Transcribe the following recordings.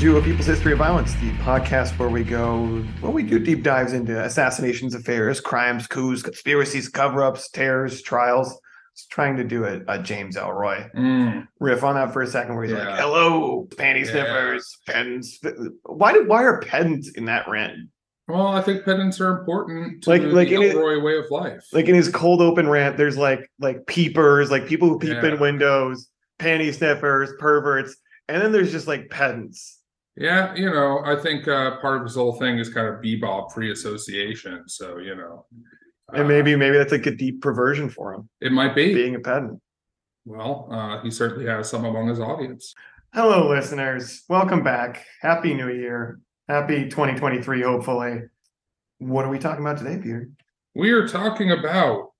to A People's History of Violence, the podcast where we go, well, we do deep dives into assassinations, affairs, crimes, coups, conspiracies, cover ups, terrors, trials. It's trying to do a, a James Ellroy Mm, riff on that for a second where he's like, hello, panty Yeah. sniffers, pedants. Why did why are pedants in that rant? Well, I think pedants are important to Like- like the in Ellroy way of life. Like in his cold open rant, there's like like peepers, like people who peep Yeah. in windows, panty sniffers, perverts, and then there's just like pedants. Yeah, you know, I think uh, part of his whole thing is kind of bebop free association. So, you know, And uh, maybe maybe that's like a deep perversion for him, it might be. being a pedant. Well, uh, he certainly has some among his audience. Hello, listeners. Welcome back. Happy New Year. Happy 2023, hopefully. What are we talking about today, Peter? We are talking about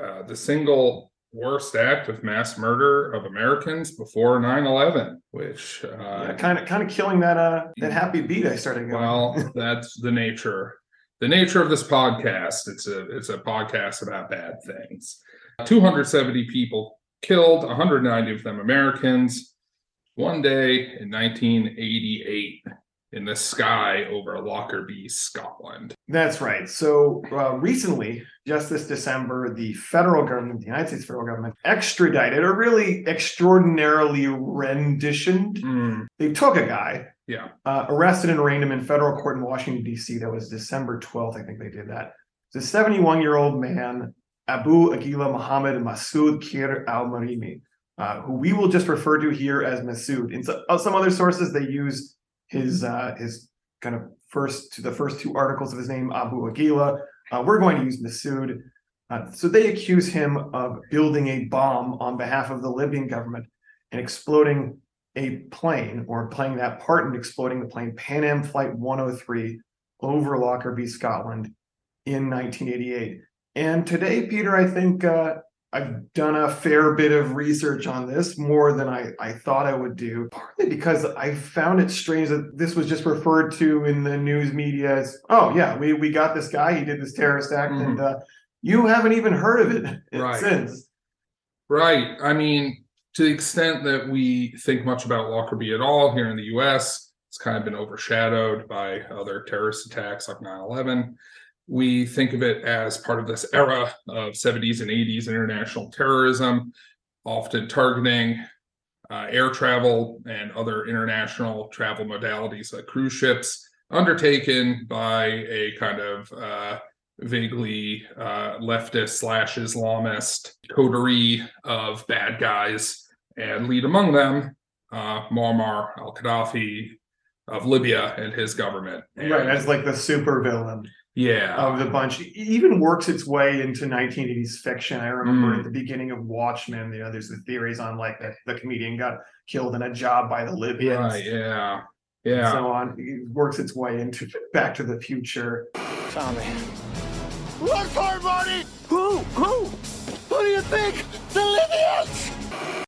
uh, the single worst act of mass murder of Americans before 9-11, which uh, kind of kind of killing that uh that happy beat I started going. Well, that's the nature. The nature of this podcast. It's a it's a podcast about bad things. 270 people killed, 190 of them Americans. One day in 1988 in the sky over Lockerbie, Scotland. That's right. So uh, recently, just this December, the federal government, the United States federal government, extradited or really extraordinarily renditioned. Mm, They took a guy, yeah. uh, arrested and arraigned him in federal court in Washington, D.C. That was December 12th, I think they did that. It's a 71 year old man, Abu Aguila Muhammad Masood Kir al Marimi, uh, who we will just refer to here as Masood. In so- uh, some other sources, they use his uh, his kind of first to the first two articles of his name, Abu Aguila. Uh, we're going to use Masood. Uh, so they accuse him of building a bomb on behalf of the Libyan government and exploding a plane or playing that part in exploding the plane Pan Am Flight 103 over Lockerbie, Scotland in 1988. And today, Peter, I think uh, I've done a fair bit of research on this, more than I, I thought I would do, partly because I found it strange that this was just referred to in the news media as, oh, yeah, we, we got this guy, he did this terrorist act, and uh, you haven't even heard of it Right. since. Right. I mean, to the extent that we think much about Lockerbie at all here in the US, it's kind of been overshadowed by other terrorist attacks like 9 11. We think of it as part of this era of 70s and 80s international terrorism, often targeting uh, air travel and other international travel modalities like cruise ships, undertaken by a kind of uh, vaguely uh, leftist slash Islamist coterie of bad guys, and lead among them uh, Muammar al Gaddafi of Libya and his government. And- Right, as like the super villain. Yeah, of the bunch It even works its way into 1980s fiction. I remember Mm. at the beginning of Watchmen, you know, there's the theories on like that the comedian got killed in a job by the Libyans. right, yeah, and yeah. So on. It works its way into Back to the Future. Tommy. Look hard, Marty! Who? Who? Who do you think? The Libyans!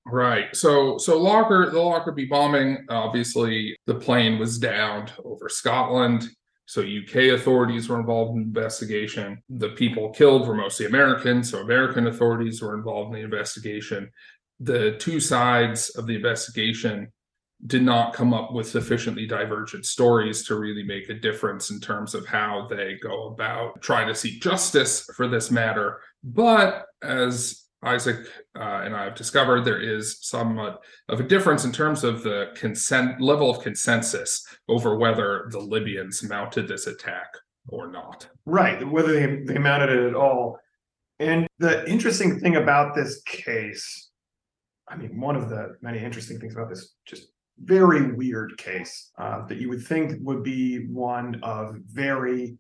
Right. So so Locker the Lockerbie bombing, obviously the plane was downed over Scotland. So UK authorities were involved in the investigation. The people killed were mostly American, so American authorities were involved in the investigation. The two sides of the investigation did not come up with sufficiently divergent stories to really make a difference in terms of how they go about trying to seek justice for this matter. But as Isaac uh, and I have discovered, there is somewhat of a difference in terms of the consent level of consensus over whether the Libyans mounted this attack or not. Right, whether they, they mounted it at all. And the interesting thing about this case, I mean, one of the many interesting things about this just very weird case uh, that you would think would be one of very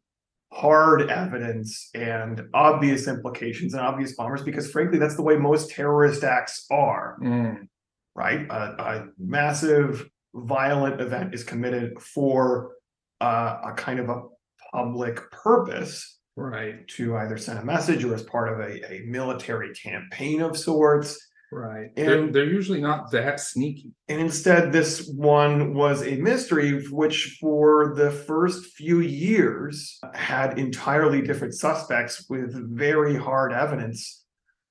hard evidence and obvious implications and obvious bombers, because frankly, that's the way most terrorist acts are Mm, right? A, a massive violent event is committed for uh, a kind of a public purpose right, to either send a message or as part of a, a military campaign of sorts. Right. they're, And- they're usually not that sneaky. And instead, this one was a mystery, which for the first few years had entirely different suspects with very hard evidence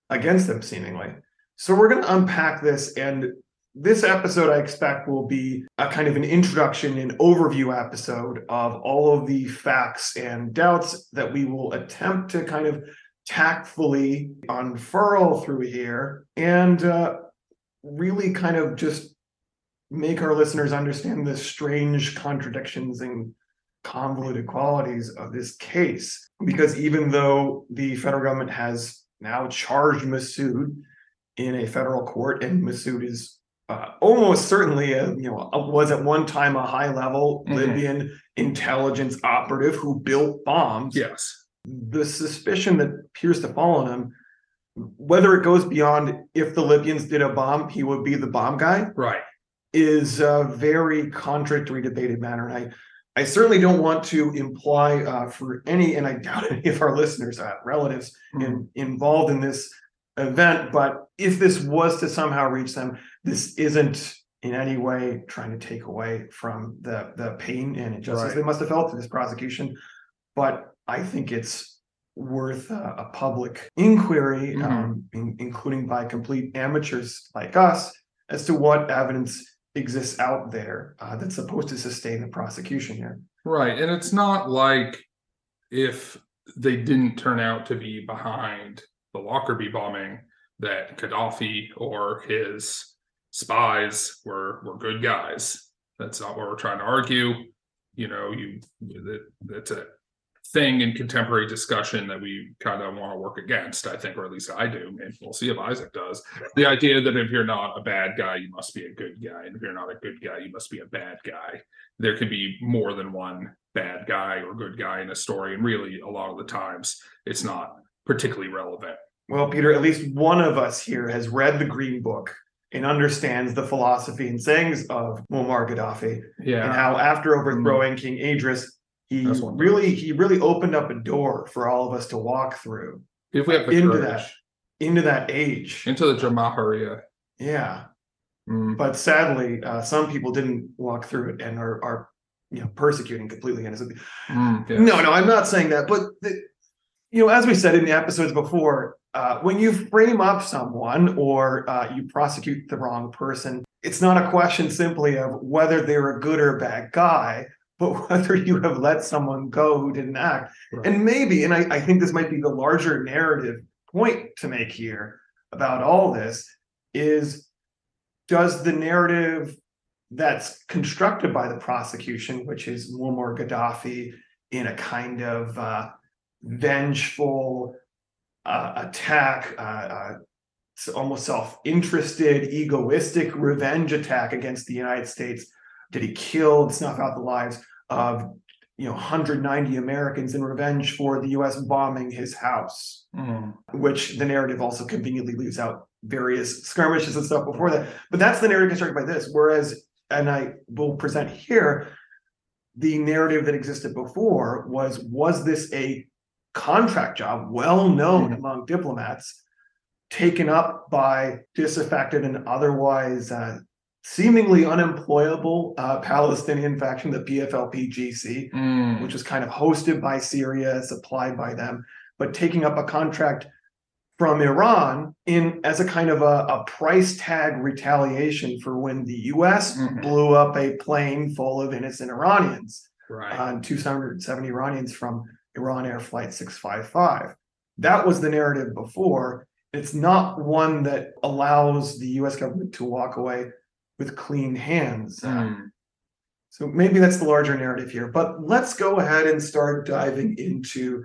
against them, seemingly. So we're going to unpack this. And this episode I expect will be a kind of an introduction and overview episode of all of the facts and doubts that we will attempt to kind of tactfully unfurl through here and uh, really kind of just make our listeners understand the strange contradictions and convoluted qualities of this case. Because even though the federal government has now charged Masood in a federal court, and Masood is uh, almost certainly, a, you know, a- was at one time a high level Mhm. Libyan intelligence operative who built bombs Yes. The suspicion that appears to fall on him, whether it goes beyond if the Libyans did a bomb, he would be the bomb guy, Right. is a very contradictory debated matter. And I, I certainly don't want to imply uh, for any, and I doubt any of our listeners, uh, relatives in, involved in this event, but if this was to somehow reach them, this isn't in any way trying to take away from the the pain and injustice Right. they must have felt through this prosecution. But I think it's worth a, a public inquiry, Mhm. um, in- including by complete amateurs like us, as to what evidence exists out there uh, that's supposed to sustain the prosecution here. Right. And it's not like if they didn't turn out to be behind the Lockerbie bombing that Gaddafi or his spies were were good guys. That's not what we're trying to argue. You know, you that that's a thing in contemporary discussion that we kind of want to work against, I think, or at least I do. And we'll see if Isaac does. The idea that if you're not a bad guy, you must be a good guy. And if you're not a good guy, you must be a bad guy. There could be more than one bad guy or good guy in a story. And really, a lot of the times, it's not particularly relevant. Well, Peter, at least one of us here has read the Green Book and understands the philosophy and sayings of Muammar Gaddafi, yeah. and how after overthrowing King Idris, he really he really opened up a door for all of us to walk through If we have into courage. that. into that age. Into the Jamahiriya. Yeah, Mm, but sadly, uh, some people didn't walk through it and are are you know persecuting completely innocent. mm, yes. No, no, I'm not saying that. But the, you know, as we said in the episodes before, uh, when you frame up someone or uh, you prosecute the wrong person, it's not a question simply of whether they're a good or bad guy, but whether you have let someone go who didn't act. Right. And maybe, and I, I think this might be the larger narrative point to make here about all this is does the narrative that's constructed by the prosecution, which is Muammar Gaddafi in a kind of uh, vengeful uh, attack, uh, uh, almost self-interested, egoistic revenge attack against the United States. Did he kill and snuff out the lives of you know 190 Americans in revenge for the U.S. bombing his house? Mm, which the narrative also conveniently leaves out various skirmishes and stuff before that. But that's the narrative constructed by this. Whereas, and I will present here, the narrative that existed before was was this a contract job, well known Mhm. among diplomats, taken up by disaffected and otherwise uh, seemingly unemployable uh, Palestinian faction, the PFLP-GC mm, which was kind of hosted by Syria, supplied by them, but taking up a contract from Iran in as a kind of a, a price tag retaliation for when the US Mhm. blew up a plane full of innocent Iranians right. on 270 Iranians from Iran Air Flight 655. That was the narrative before. It's not one that allows the US government to walk away with clean hands. Mm, so maybe that's the larger narrative here, but let's go ahead and start diving into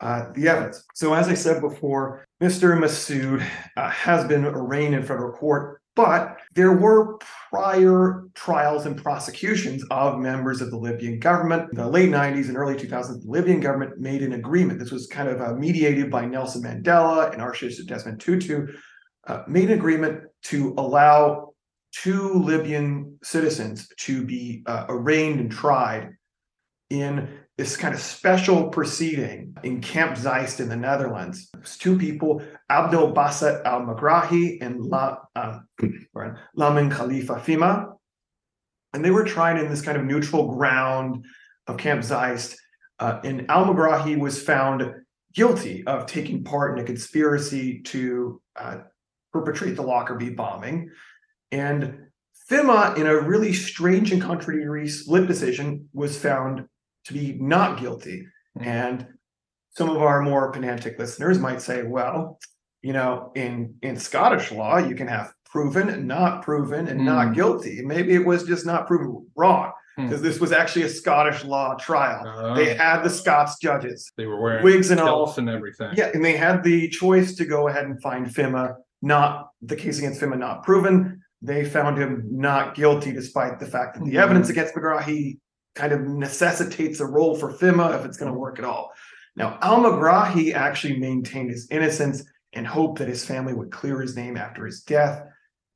uh, the evidence. So, as I said before, Mr. Masood uh, has been arraigned in federal court, but there were prior trials and prosecutions of members of the Libyan government. In the late 90s and early 2000s, the Libyan government made an agreement. This was kind of uh, mediated by Nelson Mandela and Archbishop Desmond Tutu, uh, made an agreement to allow two Libyan citizens to be uh, arraigned and tried in this kind of special proceeding in Camp Zeist in the Netherlands. It's two people, Abdel Basset Al Megrahi and La, uh, pardon, Lamin Khalifa Fhimah. And they were tried in this kind of neutral ground of Camp Zeist. Uh, and Al Megrahi was found guilty of taking part in a conspiracy to uh, perpetrate the Lockerbie bombing. And Fhimah, in a really strange and contradictory split decision, was found to be not guilty. Mhm. And some of our more pedantic listeners might say, well, you know, in in Scottish law, you can have proven, not proven, and not Hmm. guilty. Maybe it was just not proven wrong Hmm. because this was actually a Scottish law trial. Uh, They had the Scots judges, they were wearing wigs and all. and everything. Yeah, and they had the choice to go ahead and find Fhimah not the case against Fhimah not proven. They found him not guilty, despite the fact that the Mhm. evidence against Megrahi kind of necessitates a role for Fhimah if it's going to work at all. Now, Al Megrahi actually maintained his innocence and hoped that his family would clear his name after his death.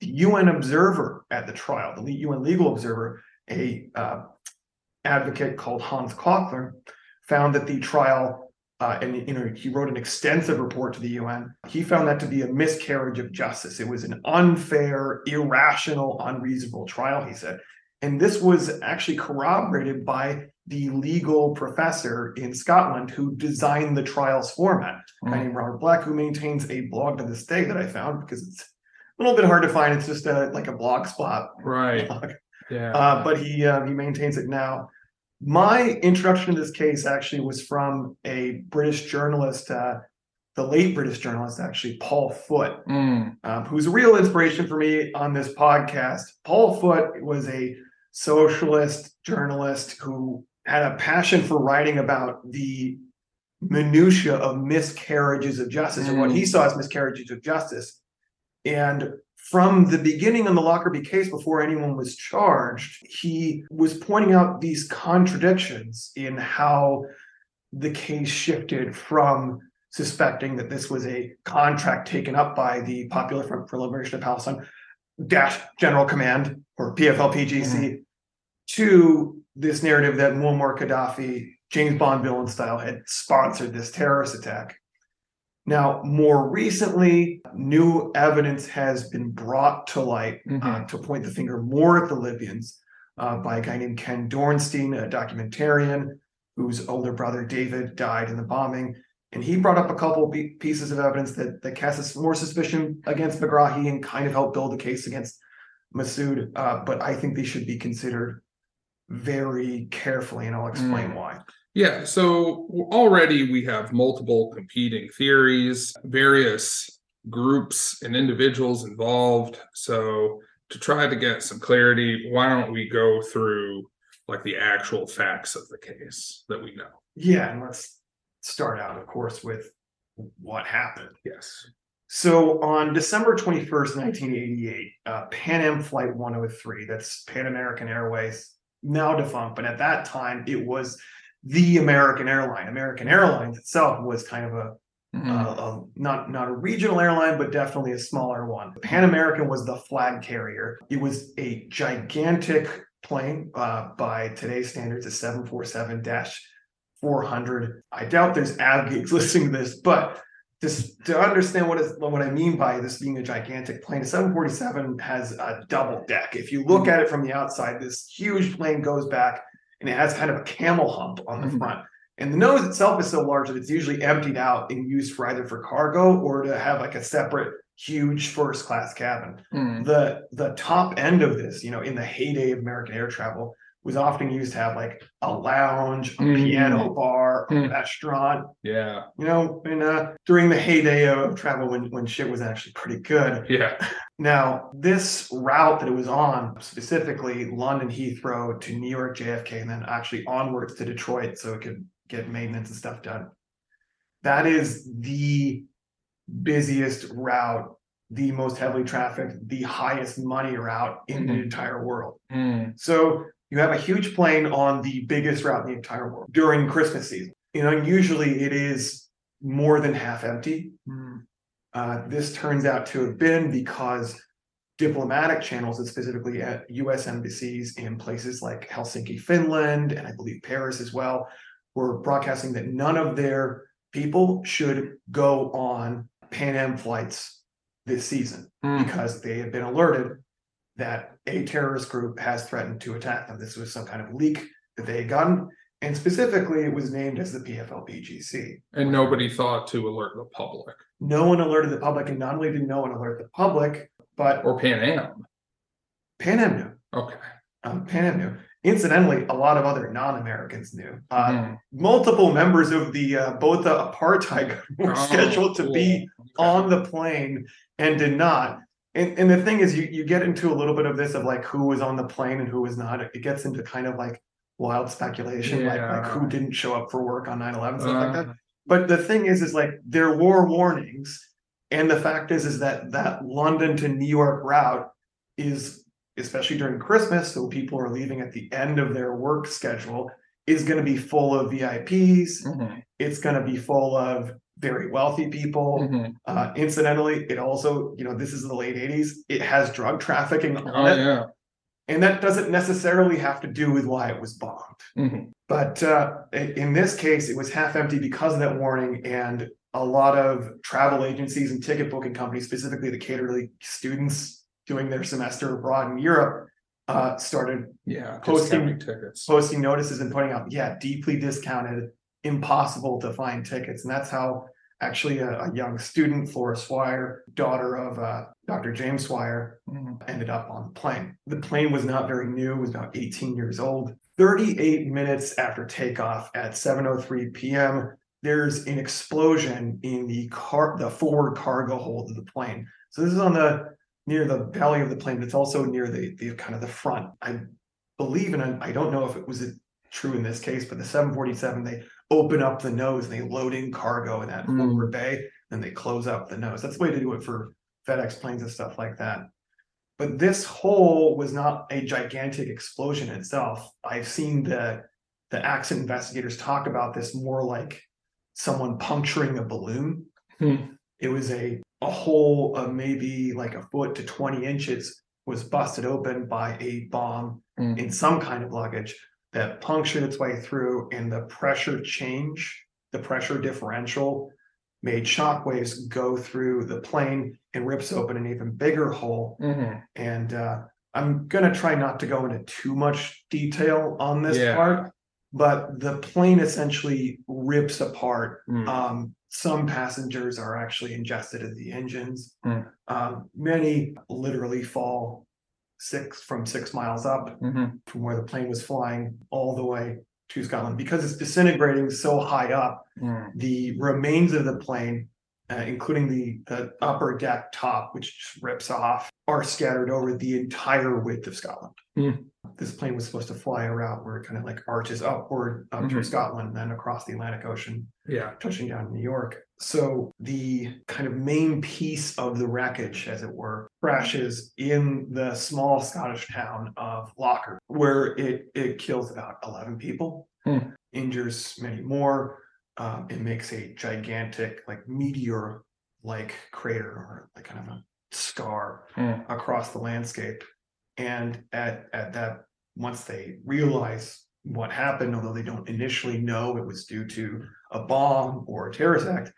The UN observer at the trial, the UN legal observer, a uh, advocate called Hans Köchler, found that the trial uh, and you know he wrote an extensive report to the UN. He found that to be a miscarriage of justice. It was an unfair, irrational, unreasonable trial. He said, and this was actually corroborated by the legal professor in Scotland who designed the trial's format. A guy named Robert Black, who maintains a blog to this day that I found because it's a little bit hard to find. It's just a, like a blog spot Right. blog. Yeah. Uh, but he uh, he maintains it now. My introduction to this case actually was from a British journalist, uh, the late British journalist, actually Paul Foot, Mm. um, who's a real inspiration for me on this podcast. Paul Foot was a socialist journalist who had a passion for writing about the minutia of miscarriages of justice or what he saw as miscarriages of justice. And from the beginning on the Lockerbie case, before anyone was charged, he was pointing out these contradictions in how the case shifted from suspecting that this was a contract taken up by the Popular Front for Liberation of Palestine dash General Command or PFLPGC mm-hmm. to this narrative that Muammar Gaddafi, James Bond villain style, had sponsored this terrorist attack. Now, more recently, new evidence has been brought to light uh, Mhm. to point the finger more at the Libyans uh, by a guy named Ken Dornstein, a documentarian whose older brother David died in the bombing. And he brought up a couple pieces of evidence that, that casts more suspicion against Megrahi and kind of helped build the case against Masood. Uh, but I think they should be considered very carefully, and I'll explain why. Yeah, so already we have multiple competing theories, various groups and individuals involved. So to try to get some clarity, why don't we go through like the actual facts of the case that we know? Yeah, and let's start out, of course, with what happened. Yes. So on December 21st, 1988, uh, Pan Am Flight 103, that's Pan American Airways, now defunct, but at that time it was the American airline. American Airlines itself was kind of a, uh, a not not a regional airline, but definitely a smaller one. Pan American was the flag carrier. It was a gigantic plane uh, by today's standards, a 747 400. I doubt there's avgeeks listening to this, but just to understand what is what I mean by this being a gigantic plane, a 747 has a double deck. If you look at it from the outside, this huge plane goes back and it has kind of a camel hump on the Mhm. front. And the nose itself is so large that it's usually emptied out and used for either for cargo or to have like a separate huge first class cabin Mm. the the top end of this, you know, in the heyday of American air travel, was often used to have like a lounge, a Mm. piano bar, a Mm. restaurant. Yeah. You know, and uh, during the heyday of travel, when when shit was actually pretty good. Yeah. Now, this route that it was on, specifically London Heathrow to New York JFK, and then actually onwards to Detroit, so it could get maintenance and stuff done. That is the busiest route, the most heavily trafficked, the highest money route in the Mhm. entire world. Mm. So you have a huge plane on the biggest route in the entire world during Christmas season. You know, usually it is more than half empty. Uh, this turns out to have been because diplomatic channels, and specifically at US embassies in places like Helsinki, Finland, and I believe Paris as well, were broadcasting that none of their people should go on Pan Am flights this season Mm. because they had been alerted that a terrorist group has threatened to attack them. This was some kind of leak that they had gotten. And specifically, it was named as the PFLPGC. And nobody thought to alert the public No one alerted the public, and not only did no one alert the public, but or Pan Am. Pan Am knew. Okay. Um, Pan Am knew. Incidentally, a lot of other non-Americans knew. Uh, Mhm. multiple members of the uh, both the apartheid were Oh, scheduled to be cool. on the plane and did not. And, and the thing is, you, you get into a little bit of this of like who was on the plane and who was not. It gets into kind of like wild speculation, like like who didn't show up for work on 9-11, stuff like that. Uh, But the thing is, is like there were warnings, and the fact is, is that that London to New York route is especially during Christmas, so people are leaving at the end of their work schedule, is going to be full of VIPs. mhm, It's going to be full of very wealthy people. mhm. Uh, incidentally, it also, you know, this is the late 80s. It has drug trafficking on Oh, it. yeah. And that doesn't necessarily have to do with why it was bombed. Mhm. But uh, in this case, it was half empty because of that warning, and a lot of travel agencies and ticket booking companies, specifically the cater to students doing their semester abroad in Europe, uh, started Yeah. Posting- tickets. posting notices and putting out, yeah, deeply discounted, impossible to find tickets, and that's how actually a, a young student, Flora Swire, daughter of uh, Dr. James Swire, Mhm. ended up on the plane. The plane was not very new, it was about 18 years old. 38 minutes after takeoff at 7:03 p.m., there's an explosion in the car the forward cargo hold of the plane. So this is on the near the belly of the plane, but it's also near the the kind of the front. I believe and I, I don't know if it was true in this case, but the 747 they open up the nose and they load in cargo in that Mm. forward bay, and they close up the nose. That's the way to do it for FedEx planes and stuff like that. But this hole was not a gigantic explosion itself. I've seen the the accident investigators talk about this more like someone puncturing a balloon. Hmm. It was a a hole of maybe like a foot to 20 inches was busted open by a bomb Hmm. in some kind of luggage that punctured its way through and the pressure change, the pressure differential made shockwaves go through the plane and rips open an even bigger hole. Mhm. And uh, I'm gonna try not to go into too much detail on this Yeah. part, but the plane essentially rips apart. Mm. Um, some passengers are actually ingested in the engines. Hmm. Um, many literally fall six from six miles up Mhm. from where the plane was flying all the way to Scotland because it's disintegrating so high up. Mm. The remains of the plane, uh, including the, the upper deck top, which just rips off, are scattered over the entire width of Scotland. Hmm. This plane was supposed to fly a route where it kind of like arches upward up through Mhm. Scotland then across the Atlantic Ocean Yeah. touching down in New York. So the kind of main piece of the wreckage, as it were, crashes in the small Scottish town of Locker, where it it kills about eleven people, Hmm. injures many more. Um, it makes a gigantic, like meteor-like crater or like kind of a scar Hmm. across the landscape. And at at that, once they realize what happened, although they don't initially know it was due to a bomb or a terrorist act,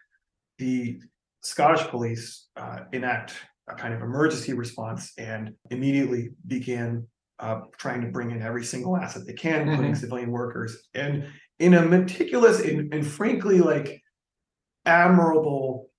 the Scottish police uh, enact a kind of emergency response and immediately begin uh, trying to bring in every single asset they can, including Mhm. civilian workers, and in a meticulous and, and frankly like admirable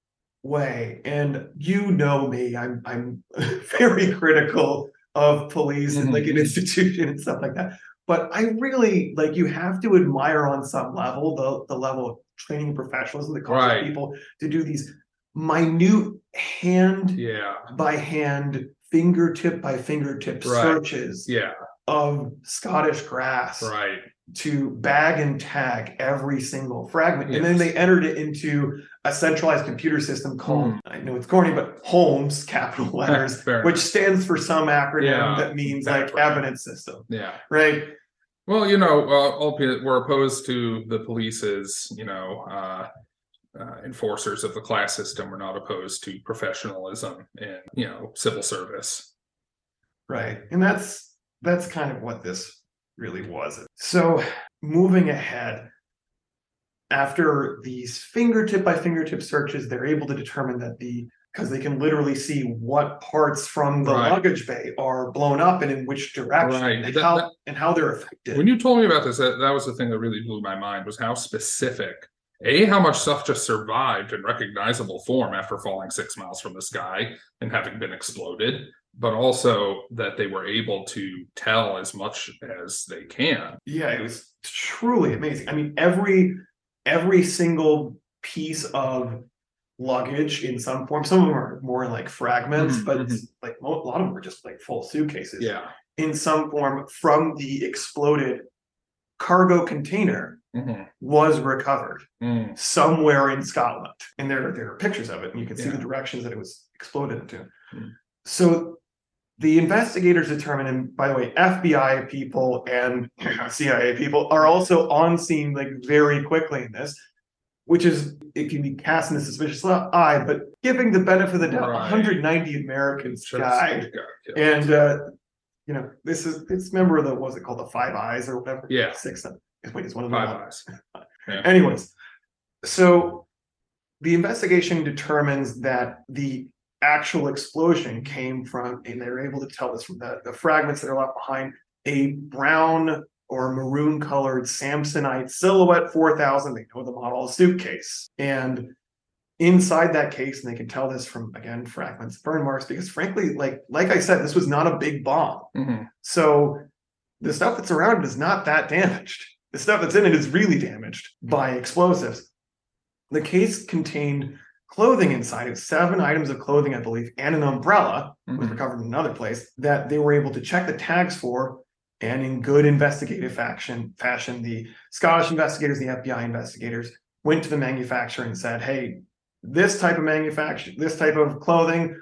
way. And you know me, I'm I'm very critical of police and like an Mhm. institution and stuff like that. But I really like you have to admire on some level the the level of training and professionalism that causes Right. people to do these minute hand Yeah. by hand, fingertip by fingertip Right. searches Yeah. of Scottish grass Right. to bag and tag every single fragment. And then they entered it into a centralized computer system called, Hmm. I know it's corny, but Holmes, capital letters, which stands for some acronym Yeah, that means like evidence system, Yeah. right? Well, you know, uh, we're opposed to the police's, you know, uh, uh, enforcers of the class system. We're not opposed to professionalism and, you know, civil service. Right. And that's that's kind of what this really was. So moving ahead, after these fingertip by fingertip searches, they're able to determine that the because they can literally see what parts from the Right. luggage bay are blown up and in which direction Right. and That- how that- and how they're affected. When you told me about this, that, that was the thing that really blew my mind was how specific. A, how much stuff just survived in recognizable form after falling six miles from the sky and having been exploded. but also that they were able to tell as much as they can. Yeah, it was truly amazing. I mean, every every single piece of luggage in some form. Some of them are more like fragments, Mhm, but mhm. like a lot of them were just like full suitcases. Yeah. in some form from the exploded cargo container Mhm. was recovered Mm. somewhere in Scotland. And there, there are pictures of it, and you can see the directions that it was exploded into. Hmm. So the investigators determined, and by the way, FBI people and CIA people are also on scene like very quickly in this, which is it can be cast in a suspicious eye, but giving the benefit of the doubt, Right. 190 Americans died. killed. And uh, you know, this is it's of the was it called the Five Eyes or whatever? Yeah. Six. Wait, it's one of the five eyes. Anyways, so the investigation determines that the actual explosion came from, and they're able to tell this from the, the fragments that are left behind, a brown or maroon colored Samsonite Silhouette 4000. They know the model suitcase. And inside that case, and they can tell this from again fragments, burn marks, because frankly, like like I said, this was not a big bomb. Mhm. So the stuff that's around it is not that damaged. The stuff that's in it is really damaged by explosives. The case contained clothing inside it, seven items of clothing, I believe, and an umbrella was Mhm. recovered in another place that they were able to check the tags for. And in good investigative fashion, fashion, the Scottish investigators, the FBI investigators went to the manufacturer and said, Hey, this type of manufacture, this type of clothing,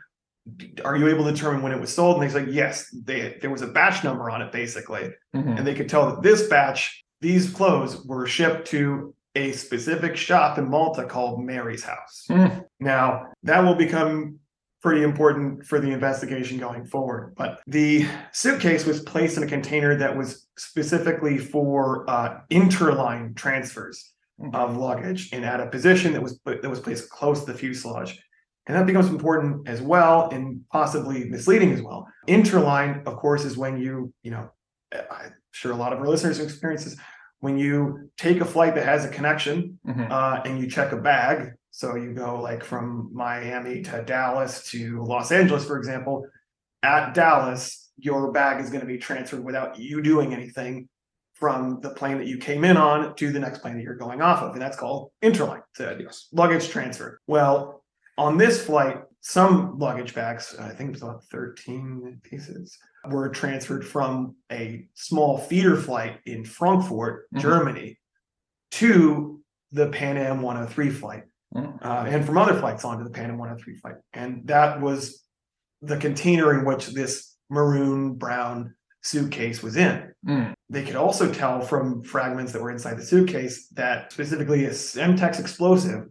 are you able to determine when it was sold? And they said, yes, they, there was a batch number on it basically. Mhm. And they could tell that this batch, these clothes were shipped to a specific shop in Malta called Mary's House. Mm. Now, that will become pretty important for the investigation going forward. But the suitcase was placed in a container that was specifically for uh, interline transfers of luggage and at a position that was that was placed close to the fuselage. And that becomes important as well and possibly misleading as well. Interline, of course, is when you, you know, I'm sure a lot of our listeners have experiences when you take a flight that has a connection Mhm. uh, and you check a bag. So you go like from Miami to Dallas to Los Angeles, for example. At Dallas, your bag is going to be transferred without you doing anything from the plane that you came in on to the next plane that you're going off of. And that's called interline. Yes. luggage transfer. Well, on this flight, some luggage bags, I think it was about 13 pieces, were transferred from a small feeder flight in Frankfurt, Mhm. Germany, to the Pan Am 103 flight. Uh, and from other flights onto the Pan Am 103 flight. And that was the container in which this maroon brown suitcase was in. Mm. They could also tell from fragments that were inside the suitcase that specifically a Semtex explosive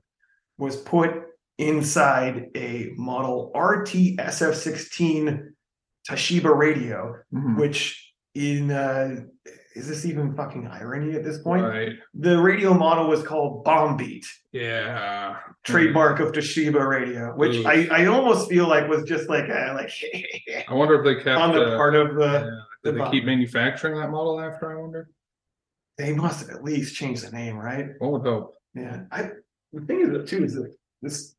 was put inside a model RT SF16 Toshiba radio, Mhm. which in uh is this even fucking irony at this point? Right. The radio model was called BomBeat, Yeah. trademark of Toshiba radio, which Ooh. I, I almost feel like was just like a, like I wonder if they kept on the uh, part of the yeah. the Did they bomb. keep manufacturing that model after? I wonder. they must have at least changed the name, right? One would hope. Yeah, I the thing is that too is that this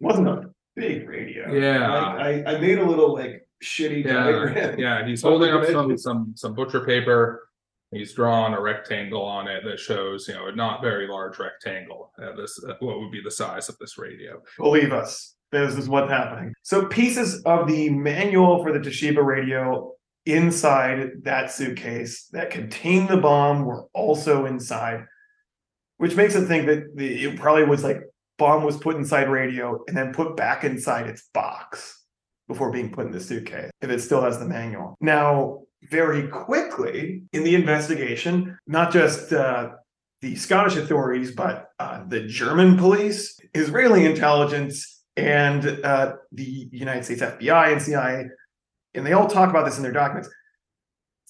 wasn't a big radio. Yeah. Like, I I made a little like shitty Yeah, diagram. yeah. He's holding up some some some butcher paper. He's drawn a rectangle on it that shows, you know, a not very large rectangle. Uh, this uh, what would be the size of this radio. Believe us, this is what's happening. So pieces of the manual for the Toshiba radio inside that suitcase that contained the bomb were also inside, which makes it think that the it probably was like bomb was put inside radio and then put back inside its box before being put in the suitcase if it still has the manual. Now, very quickly in the investigation, not just uh, the Scottish authorities, but uh, the German police, Israeli intelligence, and uh, the United States FBI and CIA, and they all talk about this in their documents.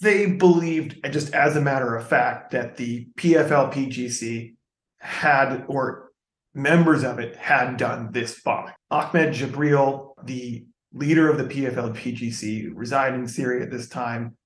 They believed, just as a matter of fact, that the PFLPGC had, or members of it had done this bombing. Ahmed Jabril, the leader of the PFLPGC, who resided in Syria at this time,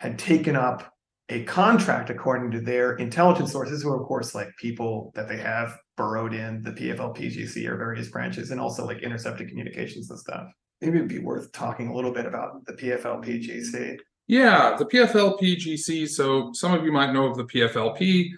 had taken up a contract according to their intelligence sources, who are of course like people that they have burrowed in the PFLPGC or various branches, and also like intercepted communications and stuff. Maybe it'd be worth talking a little bit about the PFLPGC. Yeah, the PFLP-GC. So some of you might know of the PFLP,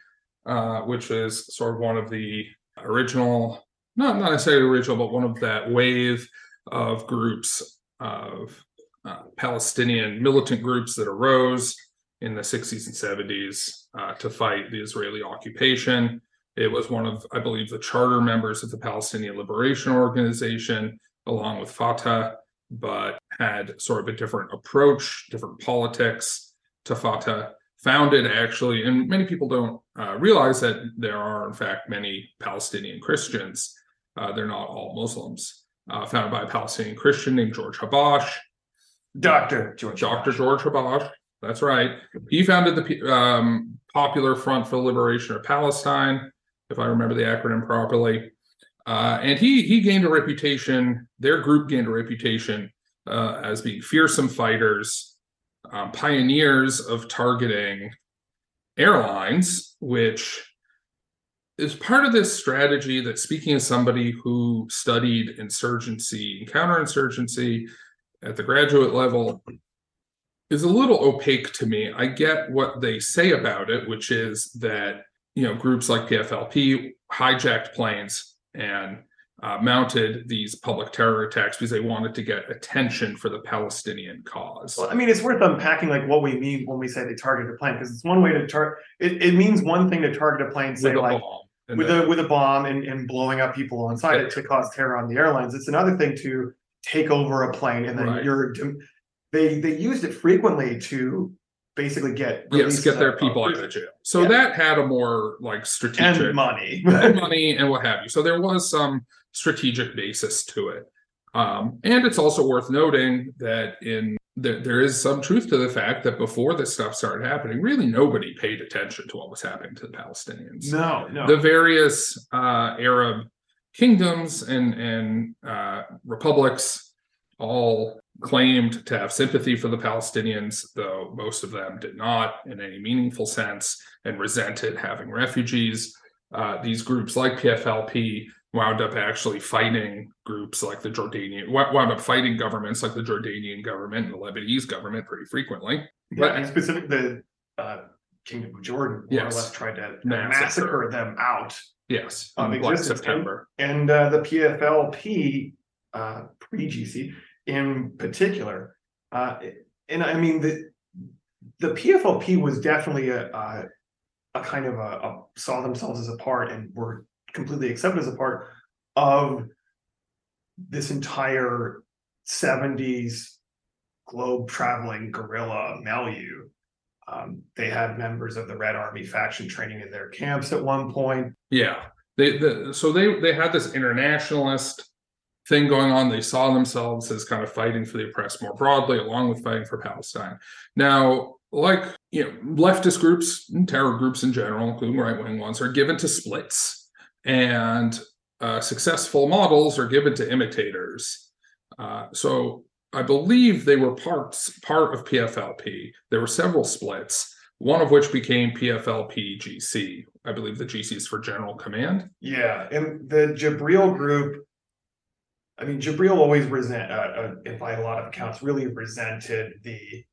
uh, which is sort of one of the original, not not necessarily original, but one of that wave of groups of uh, Palestinian militant groups that arose in the 60s and 70s uh, to fight the Israeli occupation. It was one of, I believe, the charter members of the Palestinian Liberation Organization, along with Fatah, but had sort of a different approach, different politics to Fatah. Founded actually, and many people don't uh, realize that there are, in fact, many Palestinian Christians. Uh, they're not all Muslims. Uh, founded by a Palestinian Christian named George Habash. Dr. George. Dr. George Habash. That's right. He founded the um, Popular Front for the Liberation of Palestine, if I remember the acronym properly. Uh, and he he gained a reputation. Their group gained a reputation uh, as being fearsome fighters, um, pioneers of targeting airlines, which is part of this strategy that speaking as somebody who studied insurgency and counterinsurgency at the graduate level is a little opaque to me. I get what they say about it, which is that you know groups like PFLP hijacked planes and uh, mounted these public terror attacks because they wanted to get attention for the Palestinian cause. Well, I mean, it's worth unpacking like what we mean when we say they targeted a plane, because it's one way to target. It, it means one thing to target a plane, say like with a with a bomb and, and blowing up people on site Yeah. to cause terror on the airlines. It's another thing to take over a plane and then Right. you're they they used it frequently to basically get yes, get their people out of jail. So Yeah. that had a more like strategic and money. and money and what have you. So there was some strategic basis to it. Um, and it's also worth noting that in there, there is some truth to the fact that before this stuff started happening, really nobody paid attention to what was happening to the Palestinians. no, no. The various uh, Arab kingdoms and and uh, republics all claimed to have sympathy for the Palestinians, though most of them did not in any meaningful sense and resented having refugees. Uh, these groups like PFLP wound up actually fighting groups like the Jordanian, wo- wound up fighting governments like the Jordanian government and the Lebanese government pretty frequently. yeah, and specific the uh, Kingdom of Jordan more Yes. or less tried to Massacre. massacre them out. Yes, Of existence. September. And uh, the PFLP, uh, pre-GC in particular, uh, and I mean the the PFLP was definitely a a, a kind of a, a saw themselves as a part and were completely accepted as a part of this entire '70s globe traveling guerrilla milieu. Um, they had members of the Red Army faction training in their camps at one point. Yeah. They the so they they had this internationalist thing going on. They saw themselves as kind of fighting for the oppressed more broadly, along with fighting for Palestine. Now, like you know, leftist groups and terror groups in general, including right-wing ones, are given to splits, and uh, successful models are given to imitators. Uh, so I believe they were parts part of PFLP. There were several splits, one of which became PFLP GC. I believe the GC is for General Command. Yeah, and the Jabril group. I mean, Jabril always resent, uh, uh, and by a lot of accounts, really resented the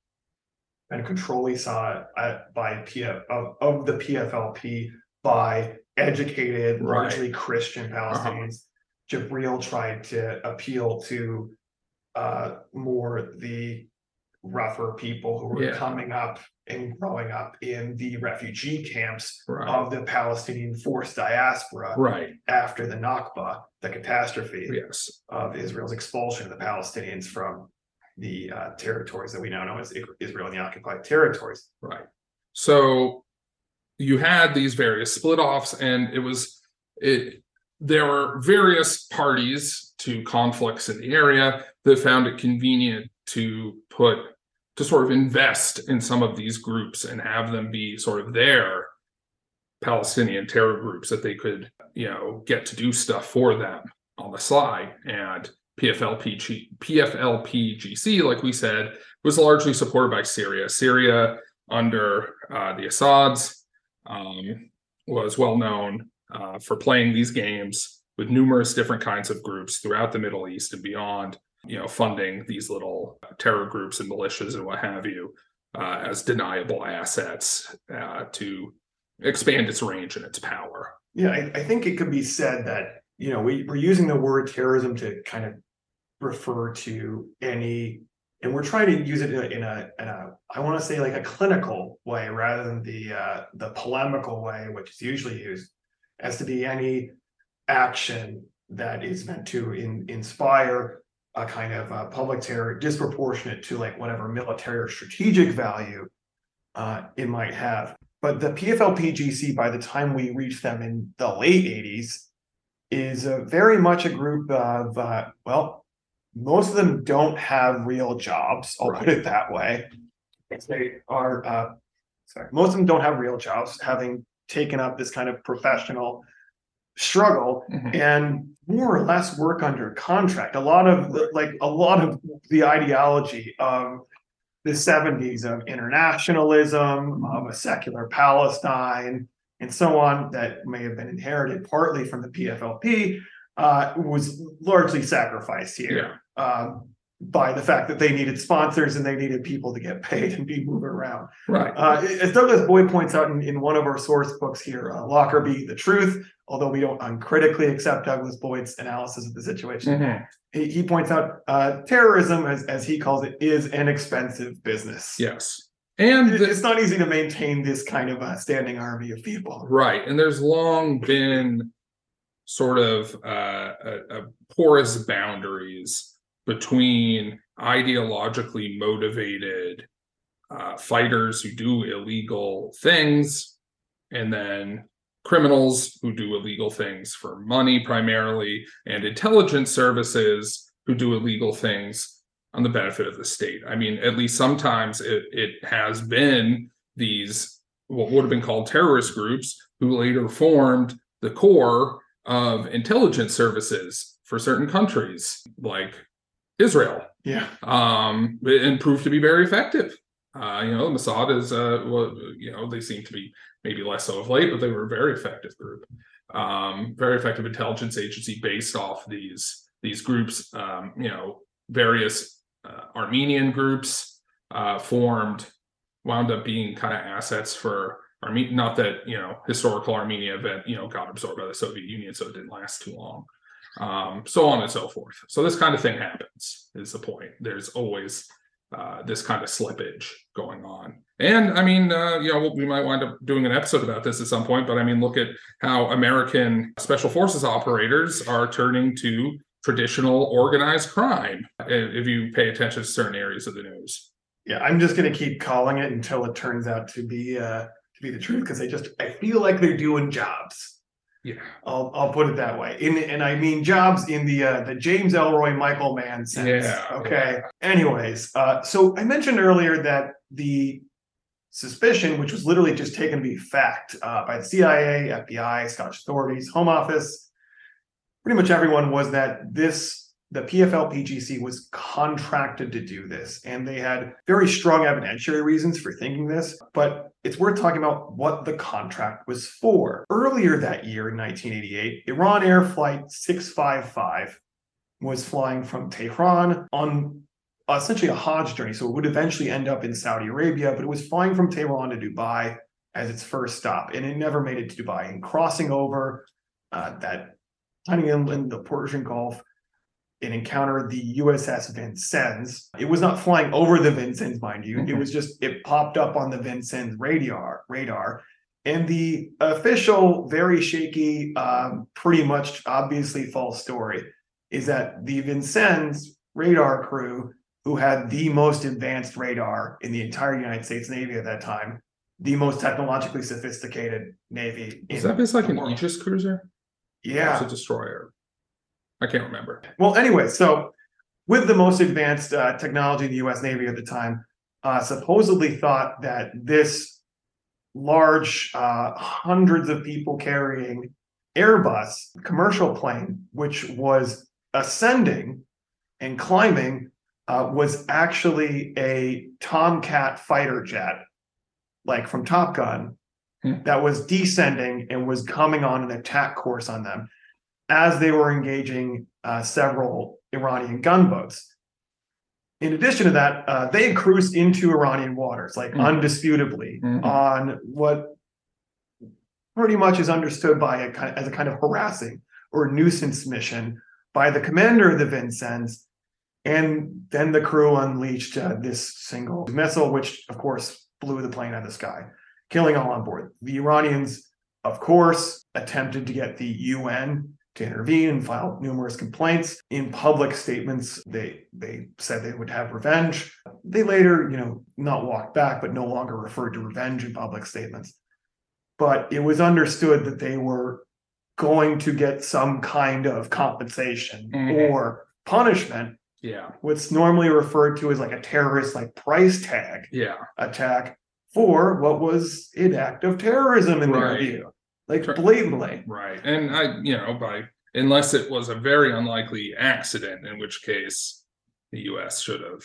of control he saw at, by PF of, of the PFLP by educated, Right. largely Christian Palestinians. Jabril tried to appeal to uh, more the rougher people who were Yeah. coming up and growing up in the refugee camps Right. of the Palestinian forced diaspora right. after the Nakba, the catastrophe Yes. of Israel's expulsion of the Palestinians from the uh, territories that we now know as Israel and the occupied territories. Right. So you had these various split offs, and it was it. There were various parties to conflicts in the area that found it convenient to put to sort of invest in some of these groups and have them be sort of their Palestinian terror groups that they could, you know, get to do stuff for them on the sly. And PFLP PFLPGC, like we said, was largely supported by Syria. Syria under uh, the Assads, um, was well known uh, for playing these games with numerous different kinds of groups throughout the Middle East and beyond. You know, funding these little terror groups and militias and what have you uh, as deniable assets uh, to expand its range and its power. Yeah, I, I think it could be said that, you know, we, we're using the word terrorism to kind of refer to any, and we're trying to use it in a, in a, in a I want to say like a clinical way rather than the, uh, the polemical way, which is usually used as to be any action that is meant to in, inspire a kind of uh, public terror disproportionate to like whatever military or strategic value uh, it might have. But the PFLP-GC, by the time we reach them in the late 80s, is uh, very much a group of, uh, well, most of them don't have real jobs. I'll put it that way. They are, uh, sorry, most of them don't have real jobs, having taken up this kind of professional struggle Mhm. and more or less work under contract. A lot of the- like a lot of the ideology of the 70s of internationalism, of a secular Palestine, and so on that may have been inherited partly from the PFLP uh, was largely sacrificed here um, by the fact that they needed sponsors and they needed people to get paid and be moving around. Right. Uh, as Douglas Boyd points out in, in one of our source books here, uh, Lockerbie, The Truth, although we don't uncritically accept Douglas Boyd's analysis of the situation, Mhm. he, he points out uh, terrorism, as, as he calls it, is an expensive business. Yes. And the- it's not easy to maintain this kind of a standing army of people. Right. And there's long been sort of uh, a, a porous boundaries between ideologically motivated uh, fighters who do illegal things and then criminals who do illegal things for money primarily and intelligence services who do illegal things on the benefit of the state. I mean, at least sometimes it, it has been these what would have been called terrorist groups who later formed the core of intelligence services for certain countries like Israel. Yeah. um and proved to be very effective. Uh you know the Mossad is uh well you know they seem to be maybe less so of late but they were a very effective group. Um very effective intelligence agency based off these these groups. Um you know various uh, Armenian groups uh formed wound up being kind of assets for Armenia not that you know historical Armenia event you know got absorbed by the Soviet Union so it didn't last too long um, so on and so forth. So this kind of thing happens. Is the point? There's always uh, this kind of slippage going on, and I mean, uh, you know, we might wind up doing an episode about this at some point. But I mean, look at how American special forces operators are turning to traditional organized crime. If you pay attention to certain areas of the news. Yeah, I'm just gonna keep calling it until it turns out to be uh to be the truth because I just I feel like they're doing jobs. Yeah. I'll I'll put it that way. In and I mean jobs in the uh the James Ellroy Michael Mann sense. Yeah, Okay. Anyways, uh so I mentioned earlier that the suspicion, which was literally just taken to be fact uh by the CIA, FBI, Scottish authorities, Home Office, pretty much everyone was that this the PFLPGC was contracted to do this, and they had very strong evidentiary reasons for thinking this. But it's worth talking about what the contract was for. Earlier that year in 1988, Iran Air Flight 655 was flying from Tehran on essentially a Hajj journey. So it would eventually end up in Saudi Arabia, but it was flying from Tehran to Dubai as its first stop, and it never made it to Dubai. And crossing over uh, that tiny inland, the Persian Gulf, it encountered the USS Vincennes. It was not flying over the Vincennes, mind you. It was just it popped up on the Vincennes radar radar. And the official, very shaky, um, pretty much obviously false story is that the Vincennes radar crew, who had the most advanced radar in the entire United States Navy at that time, the most technologically sophisticated Navy. Is that based like an. Aegis cruiser? Yeah. is it a destroyer? I can't remember. Well, anyway, so with the most advanced uh, technology in the U.S. Navy at the time, uh, supposedly thought that this large, uh, hundreds of people carrying Airbus commercial plane, which was ascending and climbing, uh, was actually a Tomcat fighter jet like from Top Gun, Hmm. that was descending and was coming on an attack course on them as they were engaging uh, several Iranian gunboats. In addition to that, uh, they had cruised into Iranian waters, like Hmm. undisputably, Mhm. on what pretty much is understood by a kind as a kind of harassing or nuisance mission by the commander of the Vincennes. And then the crew unleashed uh, this single missile, which of course blew the plane out of the sky, killing all on board. The Iranians, of course, attempted to get the UN to intervene and filed numerous complaints. In public statements, they they said they would have revenge. They later, you know, not walked back, but no longer referred to revenge in public statements. But it was understood that they were going to get some kind of compensation Mhm. or punishment Yeah. what's normally referred to as like a terrorist like price tag Yeah. attack for what was an act of terrorism in their view like blatantly Right. And I, you know, by unless it was a very unlikely accident, in which case the US should have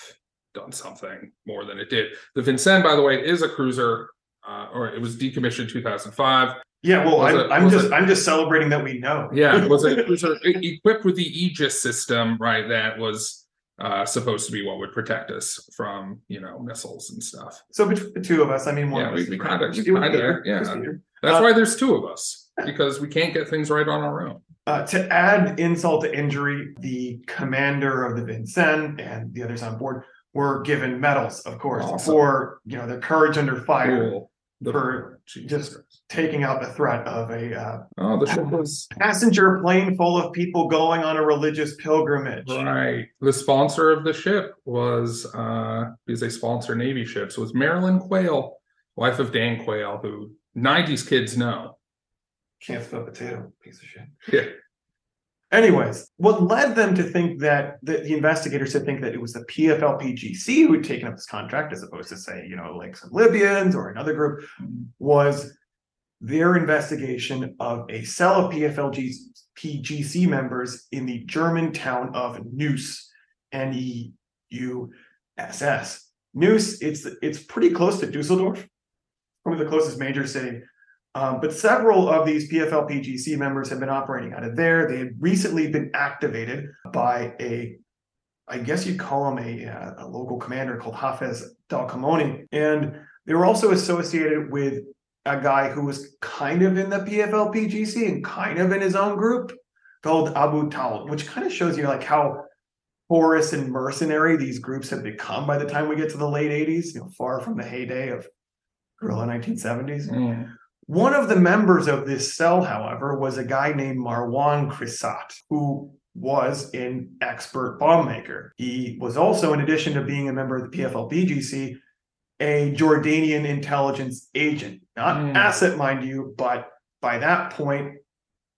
done something more than it did. The Vincennes, by the way, is a cruiser, uh, or it was decommissioned 2005. yeah well Was I'm, it- I'm just it- i'm just celebrating that we know Yeah, it was a cruiser equipped with the Aegis system, right? That was uh, supposed to be what would protect us from, you know, missiles and stuff. so between the two of us i mean one Yeah, of we- us we kinda- right. we was kinda- Peter. yeah. It was Peter. That's Uh, why there's two of us because we can't get things right on our own. Uh, to add insult to injury, the commander of the Vincennes and the others on board were given medals, of course, Awesome. for you know their courage under fire, Cool. For just- taking out the threat of a uh, Oh, the ship was passenger plane full of people going on a religious pilgrimage. right. The sponsor of the ship was uh because they sponsor Navy ships was Marilyn Quayle, wife of Dan Quayle, who 90s kids know. Can't spell potato, piece of shit. Yeah. Anyways, what led them to think that the, the investigators to think that it was the PFLPGC who had taken up this contract, as opposed to say, you know, like some Libyans or another group, was their investigation of a cell of PFLPGC members in the German town of Neuss, N E U S S. Neuss, it's it's pretty close to Dusseldorf, probably the closest major city. Um, but several of these PFLPGC members have been operating out of there. They had recently been activated by a, I guess you'd call him a, uh, a local commander called Hafez Dalkamoni. And they were also associated with a guy who was kind of in the PFLPGC and kind of in his own group called Abu Talb, which kind of shows you like how porous and mercenary these groups have become by the time we get to the late 80s, you know, far from the heyday of guerrilla 1970s. Mm. One of the members of this cell, however, was a guy named Marwan Khreesat, who was an expert bomb maker. He was also, in addition to being a member of the PFLPGC, a Jordanian intelligence agent, not Hmm. asset, mind you, but by that point,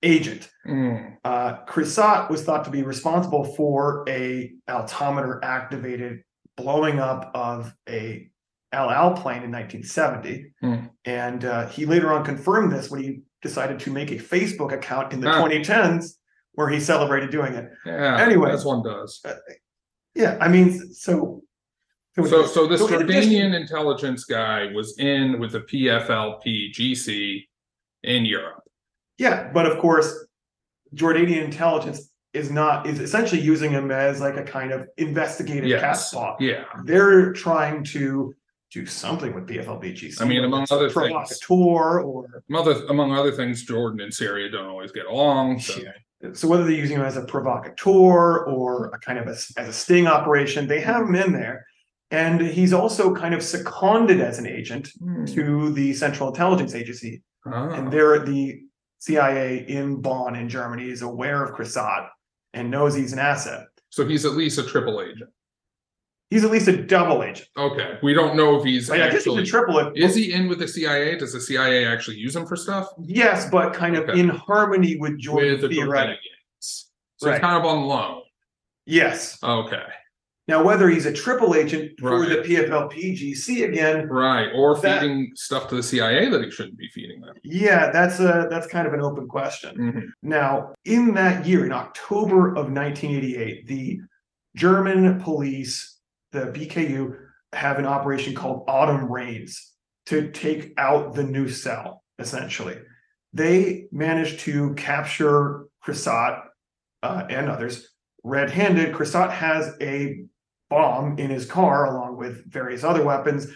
agent. Mm. Uh, Khreesat was thought to be responsible for a altimeter activated blowing up of a Al plane in 1970. Hmm. And uh, he later on confirmed this when he decided to make a Facebook account in the Ah. 2010s where he celebrated doing it. Yeah. Anyway. as one does. Yeah, I mean, so. So, so this so Jordanian intelligence guy was in with the PFLP GC in Europe. Yeah, but of course, Jordanian intelligence is not is essentially using him as like a kind of investigative Yes. catspot. Yeah. They're trying to do something with PFLPGC. I mean, whether among it's other things- provocateur or Among other, among other things, Jordan and Syria don't always get along. So. So whether they're using him as a provocateur or a kind of a, as a sting operation, they have him in there. And he's also kind of seconded as an agent Hmm. to the Central Intelligence Agency. Ah. And they're the CIA in Bonn in Germany is aware of Khreesat and knows he's an asset. So he's at least a triple agent. He's at least a double agent. Okay. We don't know if he's Like, I guess he's actually. a triple. Is he in with the CIA? Does the CIA actually use him for stuff? Yes, but kind of Okay. in harmony with Jordan with the theoretically. Jordanians. So Right. he's kind of on loan. Yes. Okay. Now, whether he's a triple agent for the Right. PFLPGC again, Right. Or That- feeding stuff to the CIA that he shouldn't be feeding them. yeah, that's a that's kind of an open question. Mhm. Now, in that year, in October of 1988, the German police, the BKU, have an operation called Autumn Rains. to take out the Neuss cell, essentially. They managed to capture Khreesat uh, and others red-handed. Khreesat has a bomb in his car along with various other weapons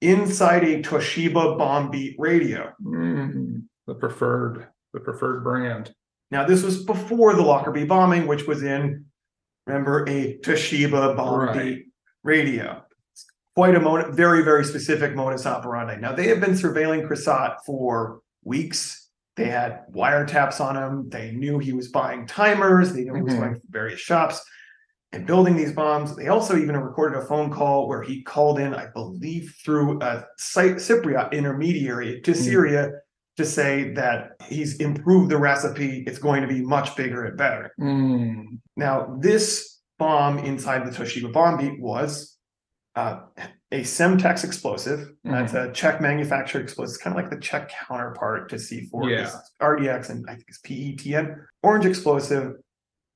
inside a Toshiba BomBeat radio. Mm, the preferred, the preferred brand. Now, this was before the Lockerbie bombing, which was in, remember, a Toshiba bomb Right. beat radio. It's Quite a mo- very, very specific modus operandi. Now, they have been surveilling Khreesat for weeks. They had wiretaps on him. They knew he was buying timers. They knew he was Mhm. going to various shops and building these bombs. They also even recorded a phone call where he called in, I believe, through a Cy- Cypriot intermediary to Mm. Syria to say that he's improved the recipe. It's going to be much bigger and better. Mm, Now, this bomb inside the Toshiba BomBeat was uh, a Semtex explosive. That's a Czech manufactured explosive, It's kind of like the Czech counterpart to C4. Yeah. RDX and I think it's PETN. Orange explosive,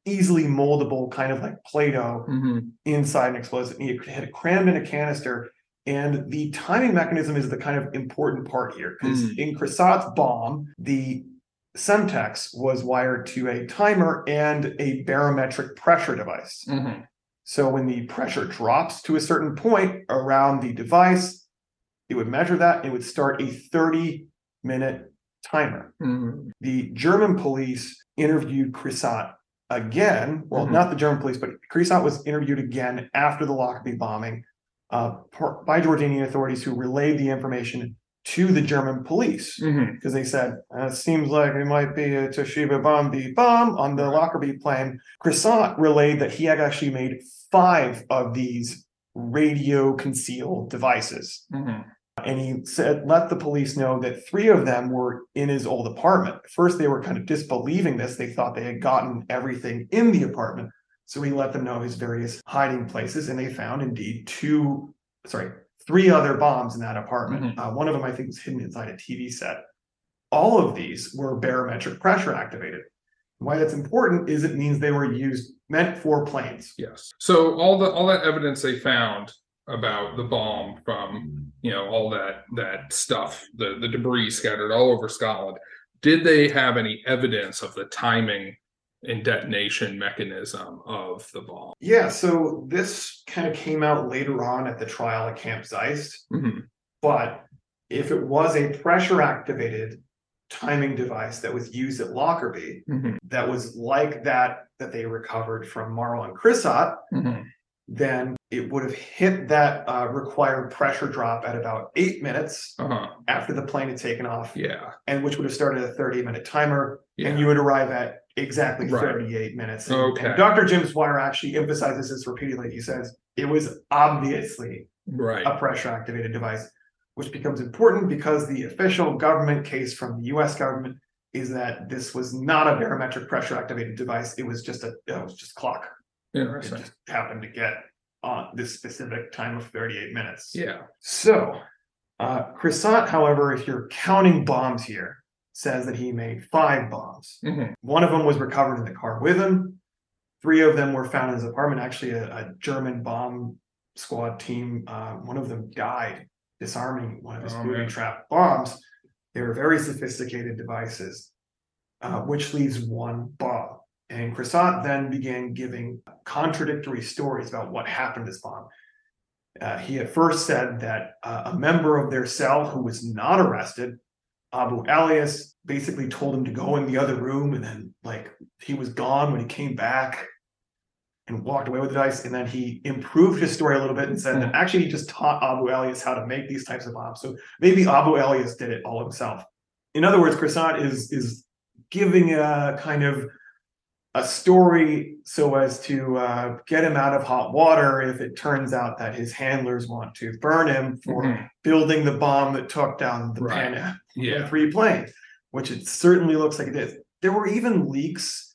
easily moldable, kind of like Play-Doh mhm, inside an explosive. You could hit it crammed in a canister. And the timing mechanism is the kind of important part here because Mm. in Khreesat's bomb, the Semtex was wired to a timer and a barometric pressure device. mhm. So when the pressure drops to a certain point around the device, it would measure that. It would start a 30 minute timer. Mm, The German police interviewed Khreesat again. Well, Mhm. not the German police, but Khreesat was interviewed again after the Lockerbie bombing uh, by Jordanian authorities who relayed the information to the German police because they said uh, it seems like it might be a Toshiba bomb B bomb on the Lockerbie plane. Khreesat relayed that he had actually made five of these radio concealed devices. Mhm. And he said, let the police know that three of them were in his old apartment. First, they were kind of disbelieving this. They thought they had gotten everything in the apartment. So he let them know his various hiding places, and they found indeed two, sorry, three other bombs in that apartment. Uh, one of them, I think, was hidden inside a TV set. All of these were barometric pressure activated. Why that's important is it means they were used meant for planes. Yes. So all the all that evidence they found about the bomb from you know all that that stuff, the the debris scattered all over Scotland. Did they have any evidence of the timing and detonation mechanism of the bomb? Yeah, so this kind of came out later on at the trial at Camp Zeist. Mhm. But if it was a pressure activated timing device that was used at Lockerbie, Mhm. that was like that that they recovered from Marwan Khreesat, Mhm. then it would have hit that uh, required pressure drop at about eight minutes Uh-huh. after the plane had taken off, Yeah. and which would have started a 30 minute timer, Yeah. and you would arrive at exactly Right. 38 minutes. And, Okay. and Dr. Jim Swire actually emphasizes this repeatedly. He says it was obviously right. a pressure activated device, which becomes important because the official government case from the US government is that this was not a barometric pressure activated device. It was just a it was just clock. It Interesting. just happened to get on this specific time of 38 minutes. Yeah. So uh Khreesat, however, if you're counting bombs here, says that he made five bombs. Mhm. One of them was recovered in the car with him. Three of them were found in his apartment. Actually, a, a German bomb squad team, uh, one of them died disarming one of his Oh, booby man. trap bombs. They were very sophisticated devices, uh, which leaves one bomb. And Khreesat then began giving contradictory stories about what happened to this bomb. Uh, he at first said that uh, a member of their cell who was not arrested Abu Alias basically told him to go in the other room, and then like he was gone when he came back and walked away with the dice. And then he improved his story a little bit and said that actually he just taught Abu Alias how to make these types of bombs. So maybe Abu Alias did it all himself. In other words, Khreesat is is giving a kind of a story so as to uh, get him out of hot water if it turns out that his handlers want to burn him for Mhm. building the bomb that took down the Right. Pan Am Yeah. three plane, which it certainly looks like it is. There were even leaks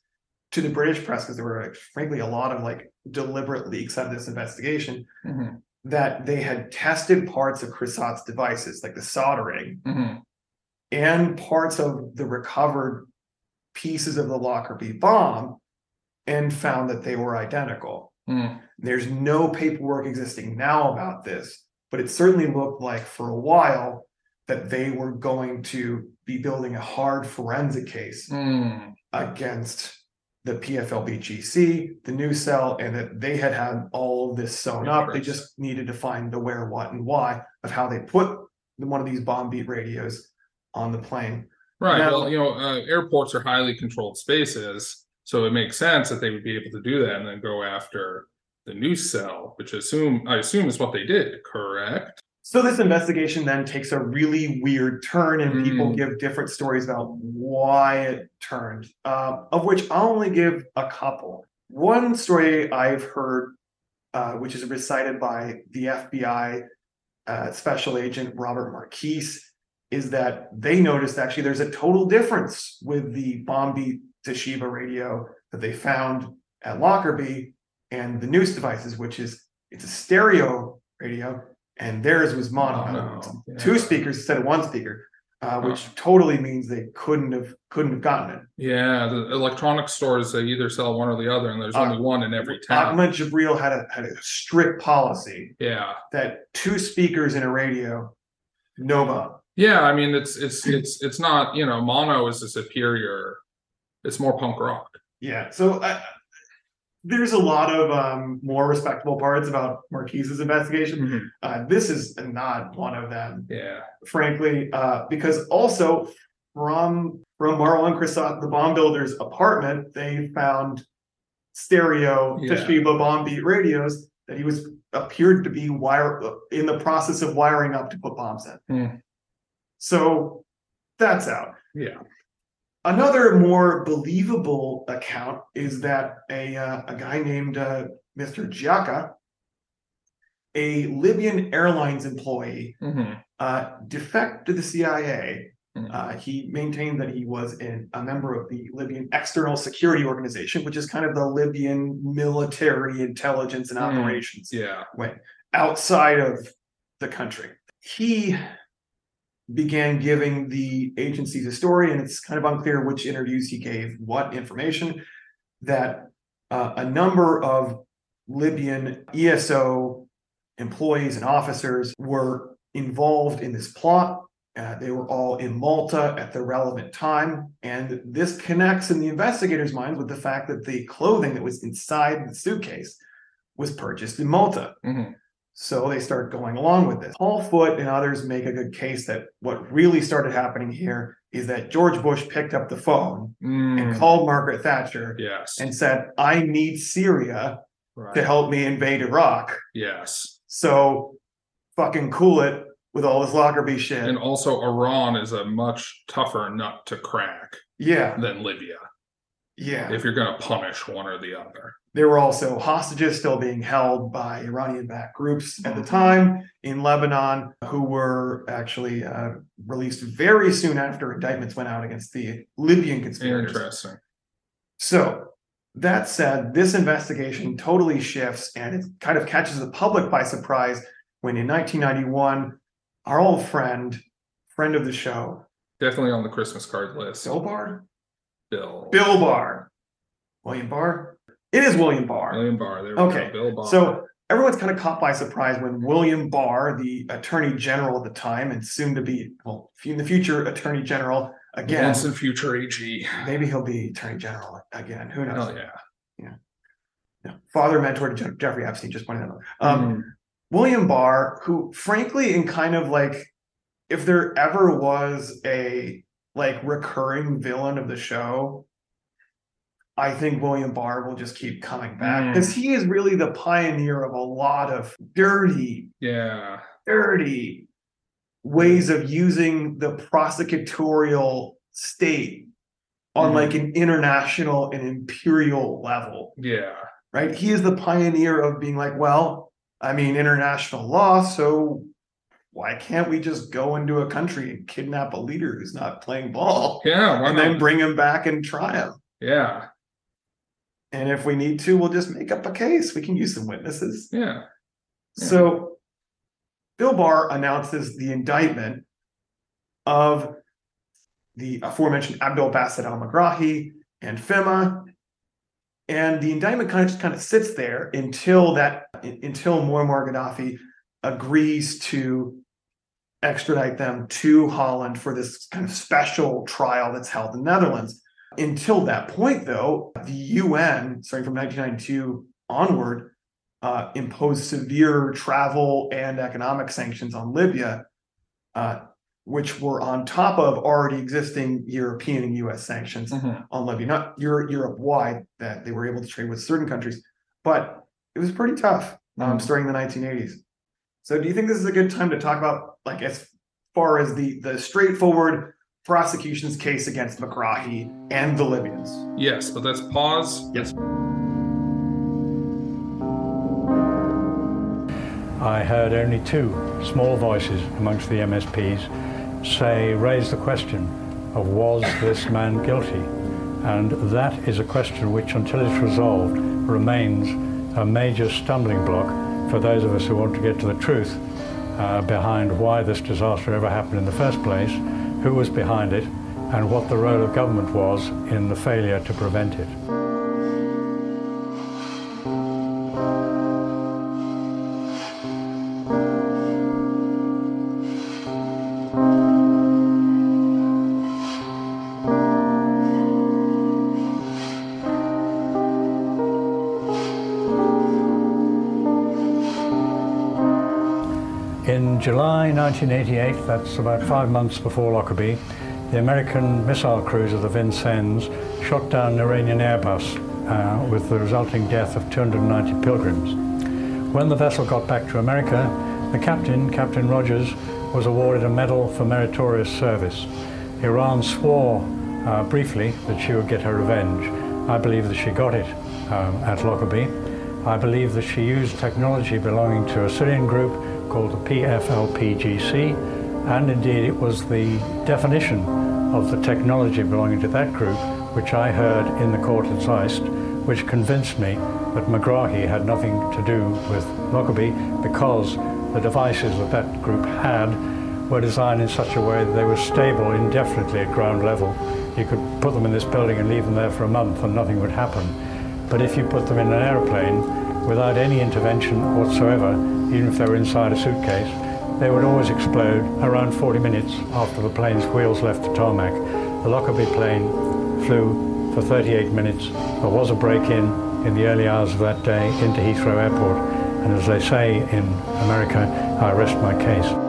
to the British press because there were like, frankly a lot of like deliberate leaks out of this investigation Mhm. that they had tested parts of Khreesat's devices, like the soldering, Mhm. and parts of the recovered pieces of the Lockerbie bomb, and found that they were identical. Mm. There's no paperwork existing now about this, but it certainly looked like for a while that they were going to be building a hard forensic case Hmm. against the PFLPGC, the Neuss cell, and that they had had all of this sewn up. They just needed to find the where, what, and why of how they put one of these BomBeat radios on the plane. Right. Now- well, you know, uh, airports are highly controlled spaces, so it makes sense that they would be able to do that and then go after the Neuss cell, which assume I assume is what they did. Correct. So this investigation then takes a really weird turn, and people Mm. give different stories about why it turned. Uh, of which I'll only give a couple. One story I've heard, uh, which is recited by the FBI uh, Special Agent Robert Marquise, is that they noticed actually there's a total difference with the Bombi Toshiba radio that they found at Lockerbie and the Neuss devices, which is it's a stereo radio, and theirs was mono, Mono, two yeah. speakers instead of one speaker, uh, which totally means they couldn't have couldn't have gotten it. Yeah, the electronic stores they either sell one or the other, and there's Uh, only one in every town. Ahmed Jibril had a had a strict policy Yeah, that two speakers in a radio, no bomb. Yeah. I mean, it's it's it's it's not you know mono is a superior. It's more punk rock. Yeah, so I, there's a lot of um, more respectable parts about Marquise's investigation. Uh, this is not one of them, Yeah, frankly, uh, because also from from Marwan Khreesat, the bomb builder's apartment, they found stereo Yeah. Toshiba BomBeat radios that he was appeared to be wire in the process of wiring up to put bombs in. Hmm. So that's out. yeah. Another more believable account is that a uh, a guy named uh, Mr. Giaka, a Libyan Airlines employee, hmm uh, defected to the CIA. Mhm. Uh, he maintained that he was in, a member of the Libyan External Security Organization, which is kind of the Libyan military intelligence and Hmm. operations Yeah. went outside of the country. He began giving the agencies a story, and it's kind of unclear which interviews he gave what information. That uh, a number of Libyan ESO employees and officers were involved in this plot. Uh, they were all in Malta at the relevant time. And this connects in the investigators' minds with the fact that the clothing that was inside the suitcase was purchased in Malta. Mhm. So they start going along with this. Paul Foot and others make a good case that what really started happening here is that George Bush picked up the phone and Mm, called Margaret Thatcher yes. and said, I need Syria right. to help me invade Iraq. Yes. So fucking cool it with all this Lockerbie shit. And also, Iran is a much tougher nut to crack yeah, than Libya yeah. if you're going to punish one or the other. There were also hostages still being held by Iranian backed groups at the Mhm. time in Lebanon, who were actually uh, released very soon after indictments went out against the Libyan conspirators. Interesting. So, that said, this investigation totally shifts and it kind of catches the public by surprise when in 1991, our old friend, friend of the show, Definitely on the Christmas card list. Barr? Bill. Bill Barr. William Barr? It is William Barr. William Barr. There Okay. Bill Barr. So everyone's kind of caught by surprise when William Barr, the attorney general at the time, and soon to be, well, in the future, attorney general again, Once in future AG. maybe he'll be attorney general again. Who knows? Hell yeah. Yeah. Father mentor to Jeffrey Epstein, just pointing that out. Um, Mm, William Barr, who frankly, in kind of like, if there ever was a like recurring villain of the show, I think William Barr will just keep coming back Mm. because he is really the pioneer of a lot of dirty, yeah. dirty ways of using the prosecutorial state on Mhm. like an international and imperial level Yeah. right? He is the pioneer of being like, well, I mean, international law, so why can't we just go into a country and kidnap a leader who's not playing ball Yeah. And then bring him back and try him? Yeah. And if we need to, we'll just make up a case. We can use some witnesses. Yeah. Yeah. So Bill Barr announces the indictment of the aforementioned Abdul Basit al Megrahi and Fhimah. And the indictment kind of just kind of sits there until that until Muammar Gaddafi agrees to extradite them to Holland for this kind of special trial that's held in the Netherlands. Until that point, though, the UN, starting from 1992 onward, uh, imposed severe travel and economic sanctions on Libya, uh, which were on top of already existing European and US sanctions Mhm. on Libya, not Europe, Europe wide, that they were able to trade with certain countries, but it was pretty tough um, Mhm. starting the 1980s. So, do you think this is a good time to talk about, like, as far as the the straightforward prosecution's case against Megrahi and the Libyans? Yes, but let's pause. Yes. I heard only two small voices amongst the MSPs say, raise the question of was this man guilty? And that is a question which, until it's resolved, remains a major stumbling block for those of us who want to get to the truth uh, behind why this disaster ever happened in the first place, who was behind it, and what the role of government was in the failure to prevent it. July 1988, that's about five months before Lockerbie, the American missile cruiser, the Vincennes, shot down an Iranian Airbus uh, with the resulting death of 290 pilgrims. When the vessel got back to America, the captain, Captain Rogers, was awarded a medal for meritorious service. Iran swore uh, briefly that she would get her revenge. I believe that she got it um, at Lockerbie. I believe that she used technology belonging to a Syrian group called the PFLPGC, and indeed it was the definition of the technology belonging to that group which I heard in the court at Zeist, which convinced me that Megrahi had nothing to do with Lockerbie because the devices that that group had were designed in such a way that they were stable indefinitely at ground level. You could put them in this building and leave them there for a month and nothing would happen. But if you put them in an aeroplane without any intervention whatsoever, even if they were inside a suitcase, they would always explode around 40 minutes after the plane's wheels left the tarmac. The Lockerbie plane flew for 38 minutes. There was a break-in in the early hours of that day into Heathrow Airport. And as they say in America, I rest my case.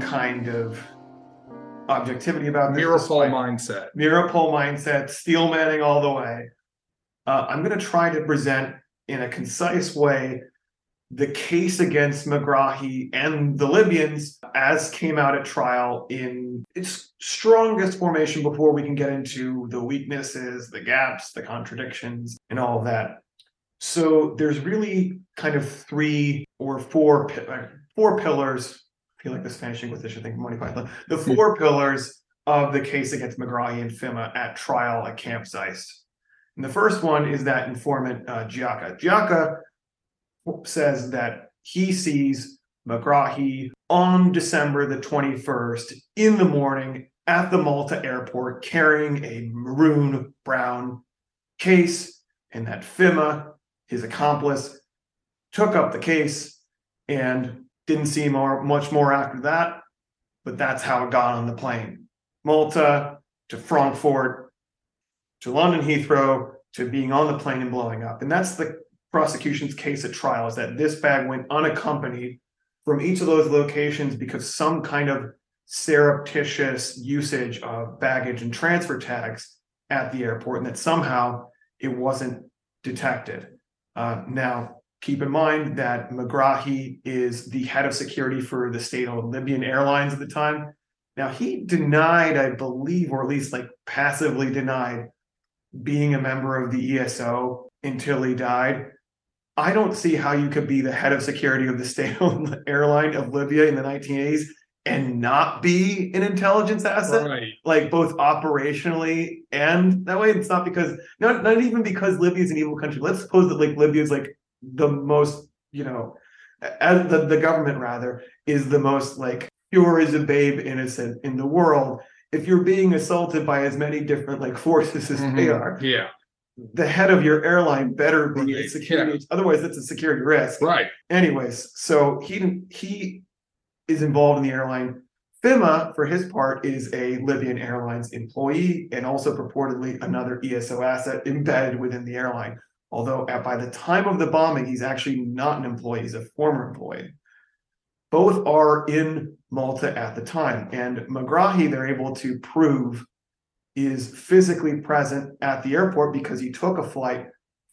Some kind of objectivity about this, Miracle mindset. Miracle mindset, steel manning all the way. Uh, I'm going to try to present in a concise way the case against Megrahi and the Libyans as came out at trial in its strongest formation before we can get into the weaknesses, the gaps, the contradictions, and all of that. So there's really kind of three or four uh, four pillars. I feel like the Spanish Inquisition, I think Monty Python. The four pillars of the case against Megrahi and Fhimah at trial at Camp Zeist. And the first one is that informant uh, Giaka. Giaka says that he sees Megrahi on December the 21st in the morning at the Malta airport carrying a maroon brown case, and that Fhimah, his accomplice, took up the case and didn't see more, much more after that. But that's how it got on the plane. Malta to Frankfurt to London Heathrow to being on the plane and blowing up. And that's the prosecution's case at trial is that this bag went unaccompanied from each of those locations because some kind of surreptitious usage of baggage and transfer tags at the airport and that somehow it wasn't detected. Uh, now, keep in mind that Megrahi is the head of security for the state owned Libyan Airlines at the time. Now, he denied, I believe, or at least like passively denied being a member of the ESO until he died. I don't see how you could be the head of security of the state-owned airline of Libya in the 1980s and not be an intelligence asset, Right. like both operationally and that way. It's not because not not even because Libya is an evil country. Let's suppose that like Libya is like the most, you know, as the, the government rather is the most like pure as a babe innocent in the world. If you're being assaulted by as many different like forces as they Mhm. are, Yeah. the head of your airline better be a Right, security. Otherwise, that's a security risk. Right. Anyways, so he he is involved in the airline. Fhimah, for his part, is a Libyan Airlines employee and also purportedly another ESO asset embedded within the airline. Although at, by the time of the bombing, he's actually not an employee, he's a former employee. Both are in Malta at the time, and Megrahi, they're able to prove is physically present at the airport because he took a flight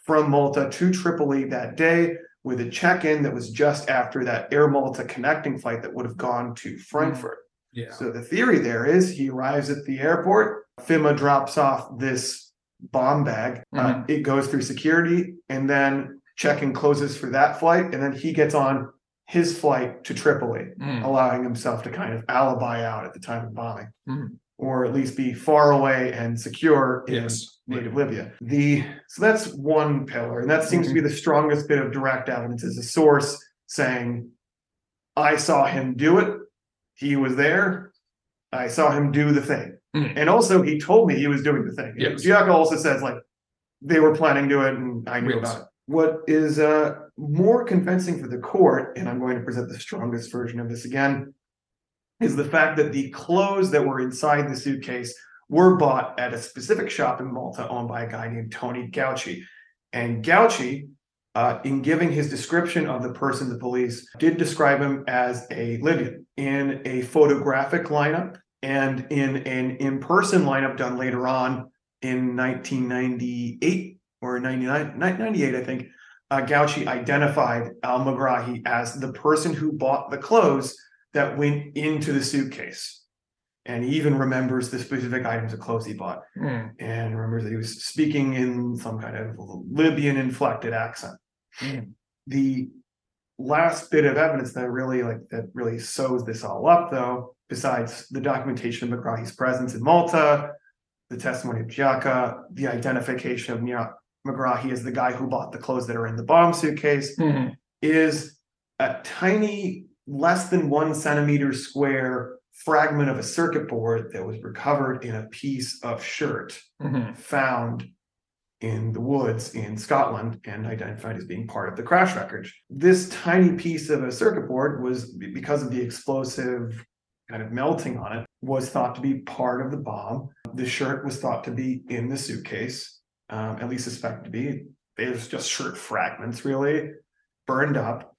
from Malta to Tripoli that day with a check-in that was just after that Air Malta connecting flight that would have gone to mm, Frankfurt. Yeah. So the theory there is he arrives at the airport, Fhimah drops off this bomb bag, uh, Mhm. it goes through security, and then check-in closes for that flight, and then he gets on his flight to Tripoli, Mm. allowing himself to kind of alibi out at the time of bombing, Mhm. or at least be far away and secure in Yes. native Libya. The so that's one pillar, and that seems to be the strongest bit of direct evidence is a source saying, "I saw him do it. He was there. I saw him do the thing, Mhm. and also he told me he was doing the thing." Yes. Giacomo also says like they were planning to do it, and I knew about it. What is uh, more convincing for the court, and I'm going to present the strongest version of this again, is the fact that the clothes that were inside the suitcase were bought at a specific shop in Malta owned by a guy named Tony Gauci. And Gauci, uh, in giving his description of the person, the police did describe him as a Libyan in a photographic lineup and in an in person lineup done later on in 1998 or 99, 98, I think. Uh, Gauci identified Al Megrahi as the person who bought the clothes that went into the suitcase. And he even remembers the specific items of clothes he bought Mm. and remembers that he was speaking in some kind of Libyan inflected accent. Mm. The last bit of evidence that really like that really sews this all up, though, besides the documentation of Megrahi's presence in Malta, the testimony of Giaka, the identification of Megrahi as the guy who bought the clothes that are in the bomb suitcase, Mhm. is a tiny, less than one centimeter square fragment of a circuit board that was recovered in a piece of shirt Mhm. found in the woods in Scotland and identified as being part of the crash wreckage. This tiny piece of a circuit board was because of the explosive kind of melting on it was thought to be part of the bomb. The shirt was thought to be in the suitcase, um, at least suspected to be. There's just shirt fragments really burned up.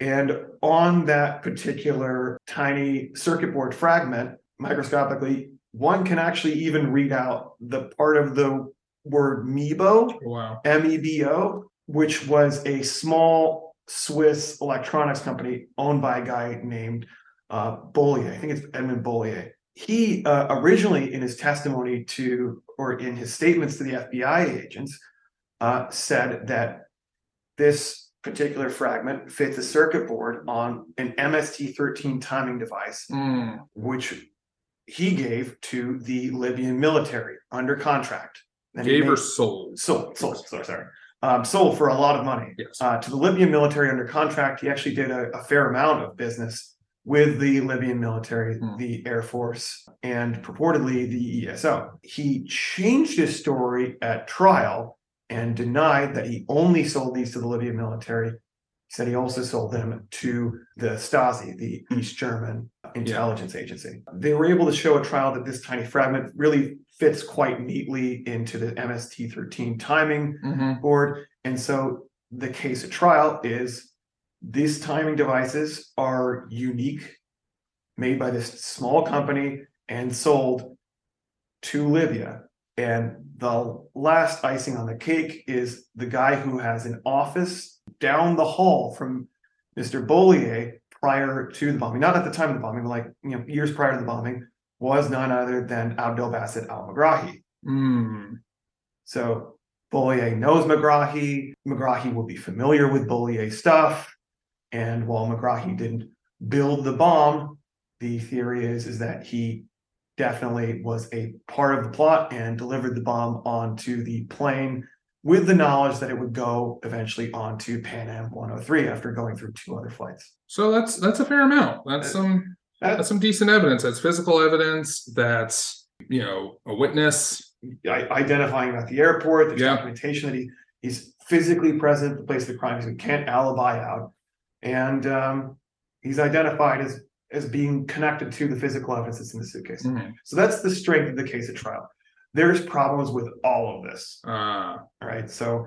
And on that particular tiny circuit board fragment, microscopically, one can actually even read out the part of the word Mebo, Wow. M E B O, which was a small Swiss electronics company owned by a guy named uh, Bollier. I think it's Edmund Bollier. He uh, originally, in his testimony to, or in his statements to the FBI agents, uh, said that this particular fragment fits a circuit board on an MST13 timing device Mm. which he gave to the Libyan military under contract. And Gave or sold? sold, sold, sorry, sorry, um, sold for a lot of money Yes. uh, to the Libyan military under contract. He actually did a, a fair amount of business with the Libyan military, Hmm. the Air Force, and purportedly the ESO. He changed his story at trial and denied that he only sold these to the Libyan military. He said he also sold them to the Stasi, the East German intelligence agency. They were able to show at trial that this tiny fragment really fits quite neatly into the MST 13 timing Mhm. board. And so the case at trial is these timing devices are unique, made by this small company and sold to Libya. And the last icing on the cake is the guy who has an office down the hall from Mr. Bollier prior to the bombing, not at the time of the bombing, but like you know, years prior to the bombing, was none other than Abdel al Megrahi. Mm. So Bollier knows Megrahi. Megrahi will be familiar with Bollier stuff. And while Megrahi didn't build the bomb, the theory is, is that he definitely was a part of the plot and delivered the bomb onto the plane with the knowledge that it would go eventually onto Pan Am 103 after going through two other flights. So that's that's a fair amount. That's some That- that's some decent evidence. That's physical evidence. That's you know a witness. identifying at the airport, there's Yeah. documentation that he he's physically present at the place of the crime, so he can't alibi out. And um, he's identified as as being connected to the physical evidence that's in the suitcase. Mhm. So that's the strength of the case at trial. There's problems with all of this. Uh, All right, so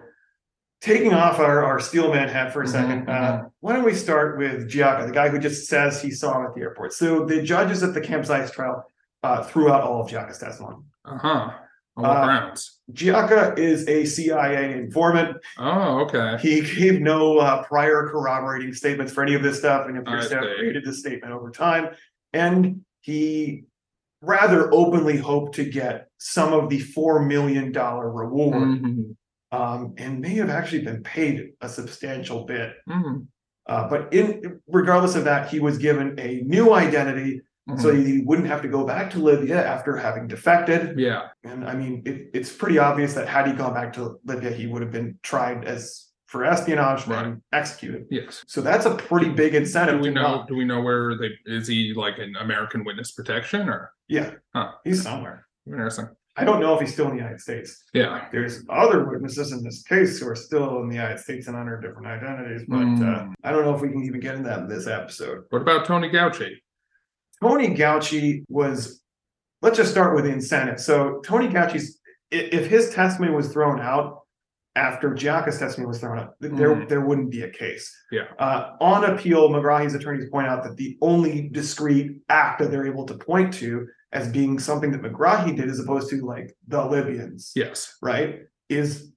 taking off our, our steelman hat for a 2nd Mhm, uh, why don't we start with Giaka, the guy who just says he saw him at the airport. So the judges at the Camp Zeist trial uh, threw out all of Giaka's testimony. uh huh. On what Uh, grounds? Giaka is a CIA informant. Oh, okay. He gave no uh, prior corroborating statements for any of this stuff, and appears to have created this statement over time. And he rather openly hoped to get some of the four million dollar reward, Mhm. um, and may have actually been paid a substantial bit. Mhm. Uh, but in regardless of that, he was given a new identity, so Mhm. he wouldn't have to go back to Libya after having defected. yeah. And I mean, it, it's pretty obvious that had he gone back to Libya, he would have been tried as for espionage Right. and executed. Yes. So that's a pretty big incentive. Do we know? not- Do we know where they is he like an American witness protection or Yeah, Huh. he's somewhere. interesting? I don't know if he's still in the United States. Yeah. There's other witnesses in this case who are still in the United States and under different identities, but uh, Hmm. I don't know if we can even get into that in this episode. What about Tony Gauci? Tony Gauci was, let's just start with the incentive. So Tony Gauci's, i- if his testimony was thrown out after Giaka's testimony was thrown out, th- there, Mhm. there wouldn't be a case. Yeah. Uh, on appeal, Megrahi's attorneys point out that the only discrete act that they're able to point to as being something that Megrahi did as opposed to like the Libyans, Yes. right, is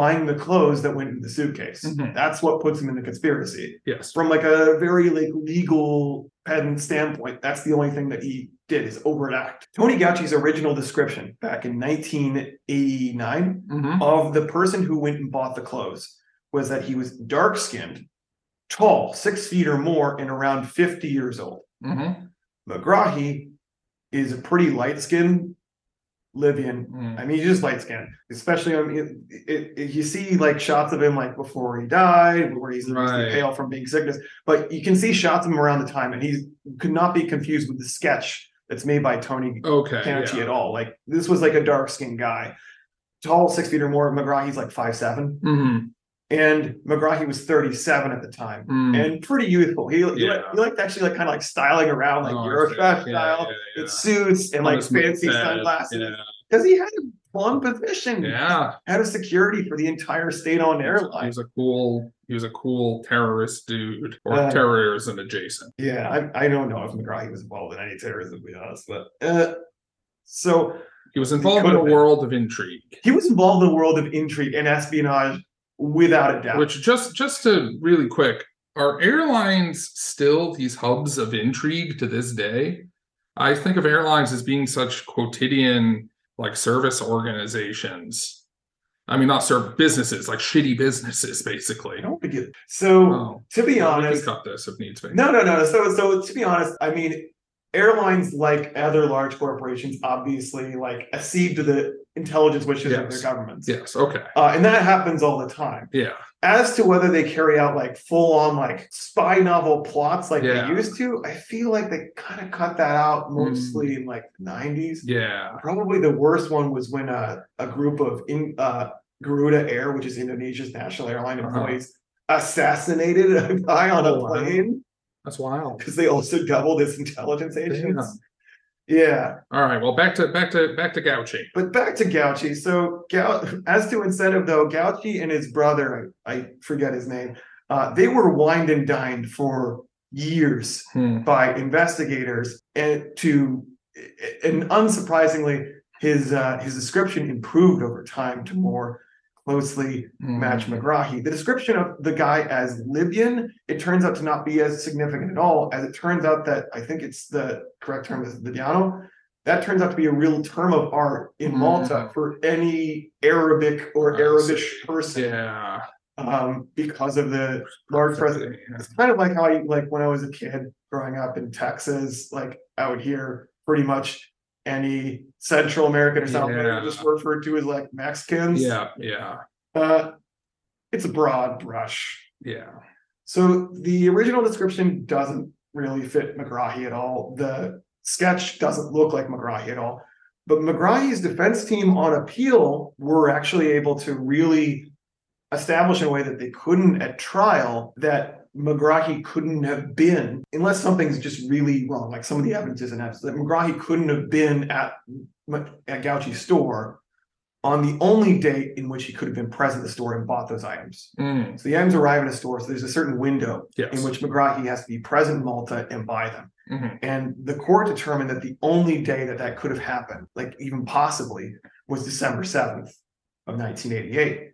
buying the clothes that went in the suitcase. Mhm. That's what puts him in the conspiracy Yes. from like a very like legal pedant standpoint, that's the only thing that he did is overt act. Tony Gauci's original description back in 1989 Mhm. of the person who went and bought the clothes was that he was dark skinned, tall, six feet or more, and around 50 years old. Mhm. Megrahi is a pretty light skinned Libyan Mm. I mean, he's just light skinned, especially on it, it, it- you see like shots of him like before he died, where he's Right. pale from being sickness, but you can see shots of him around the time, and he could not be confused with the sketch that's made by Tony Okay. Canacci yeah. at all. Like this was like a dark skinned guy, tall, six feet or more. McGraw, he's like five seven, Mhm. And Megrahi was thirty seven at the time. Mm. And pretty youthful. He, he, liked, Yeah. he liked actually like kind of like styling around like Oh, I Yeah, style, yeah, yeah. with suits and like fancy set, sunglasses Yeah. because he had a plum position. Yeah. Head of security for the entire state-owned airline. He airline. was a cool. He was a cool terrorist dude, or Uh, terrorism adjacent. Yeah, I, I don't know if Megrahi was involved in any terrorism, to be honest, but uh, so He was involved in a been. world of intrigue. he was involved in a world of intrigue and espionage without a doubt. Which just just to really quick, are airlines still these hubs of intrigue to this day? I think of airlines as being such quotidian like service organizations. I mean, not serve businesses, like shitty businesses, I basically. don't think it. So Oh, to be we can honest, cut this if needs be. no, no, no. So so to be honest, I mean, airlines like other large corporations obviously like accede to the intelligence wishes of their Yes. governments, Yes. Okay. uh, and that happens all the time. Yeah. as to whether they carry out like full on like spy novel plots like Yeah. they used to, I feel like they kind of cut that out mostly in like the 90s. Yeah. Probably the worst one was when a, a group of in uh Garuda Air, which is Indonesia's national airline Uh-huh. employees, assassinated a guy on a Oh, wow. plane That's wild. because they also doubled as intelligence agents. Yeah. All right. Well, back to back to back to Gauci. But back to Gauci. So Gau- as to incentive though, Gauci and his brother, I, I forget his name, uh, they were wined and dined for years Hmm. by investigators and to and unsurprisingly, his uh, his description improved over time to more closely Hmm. match Megrahi. The description of the guy as Libyan, it turns out to not be as significant at all, as it turns out that I think it's the correct term is Libyano. that turns out to be a real term of art in Mhm. Malta for any Arabic or Arabish person. Yeah. Um, because of the large presence. Yeah. It's kind of like how I like when I was a kid growing up in Texas, like I would hear pretty much any Central American or South American just referred to as like Mexicans. Yeah. Yeah. Uh, it's a broad brush. Yeah. So the original description doesn't really fit Megrahi at all. The sketch doesn't look like Megrahi at all. But Megrahi's defense team on appeal were actually able to really establish in a way that they couldn't at trial that Megrahi couldn't have been, unless something's just really wrong, like some of the evidence isn't absolute, that Megrahi couldn't have been at, at Gauci's store on the only date in which he could have been present at the store and bought those items. Mm, So the items arrive in a store, so there's a certain window yes. in which Megrahi has to be present in Malta and buy them. Mhm. And the court determined that the only day that that could have happened, like even possibly, was December 7th of 1988.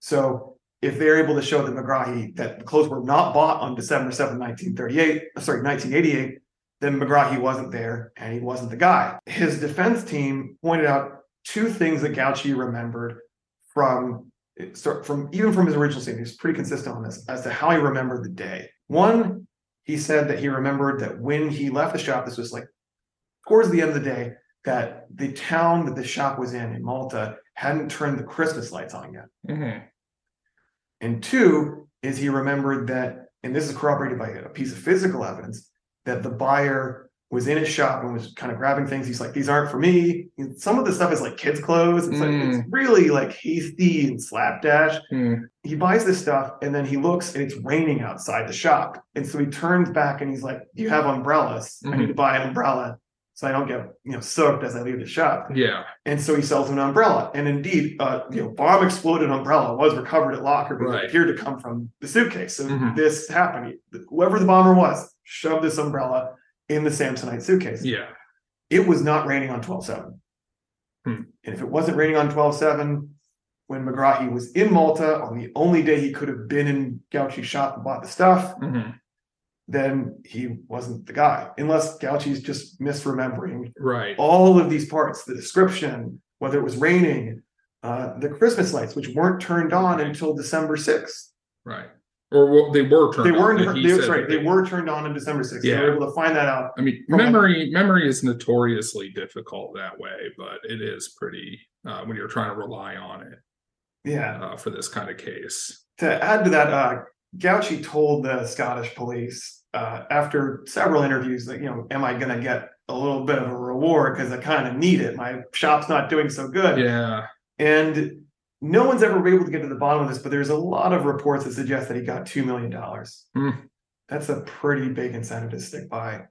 So if they're able to show that Megrahi, that the clothes were not bought on December 7th, 1938, uh, sorry, 1988, then Megrahi wasn't there and he wasn't the guy. His defense team pointed out two things that Gauci remembered from from even from his original statement, he's pretty consistent on this as to how he remembered the day. One, he said that he remembered that when he left the shop, this was like towards the end of the day, that the town that the shop was in in Malta hadn't turned the Christmas lights on yet. Mhm. And two is he remembered that, and this is corroborated by a piece of physical evidence, that the buyer was in his shop and was kind of grabbing things. He's like, these aren't for me. And some of the stuff is like kids' clothes. It's like it's really like hasty and slapdash. Mm, He buys this stuff and then he looks and it's raining outside the shop. And so he turns back and he's like, you have umbrellas? I need to buy an umbrella so I don't get you know soaked as I leave the shop. Yeah. And so he sells an umbrella. And indeed, uh, you know, bomb exploded umbrella was recovered at Lockerbie. Right. It appeared to come from the suitcase. So Mhm. this happened. Whoever the bomber was shoved this umbrella in the Samsonite suitcase. Yeah. It was not raining on 12-7. Hmm. And if it wasn't raining on 12-7, when Megrahi was in Malta on the only day he could have been in Gauci's shop and bought the stuff, Mhm. Then he wasn't the guy. Unless Gauci's just misremembering Right. all of these parts, the description, whether it was raining, uh, the Christmas lights, which weren't turned on until December 6th. Right. Or well, they were turned. They on, weren't, they, said right, that they were turned on on December 6th. They Yeah. were able to find that out. I mean, memory memory is notoriously difficult that way, but it is pretty uh, when you're trying to rely on it Yeah. uh, for this kind of case. to add to that, uh, Gauci told the Scottish police uh, after several interviews that, you know, am I going to get a little bit of a reward because I kind of need it? My shop's not doing so good. Yeah. And no one's ever been able to get to the bottom of this, but there's a lot of reports that suggest that he got $2 million. Hmm. That's a pretty big incentive to stick by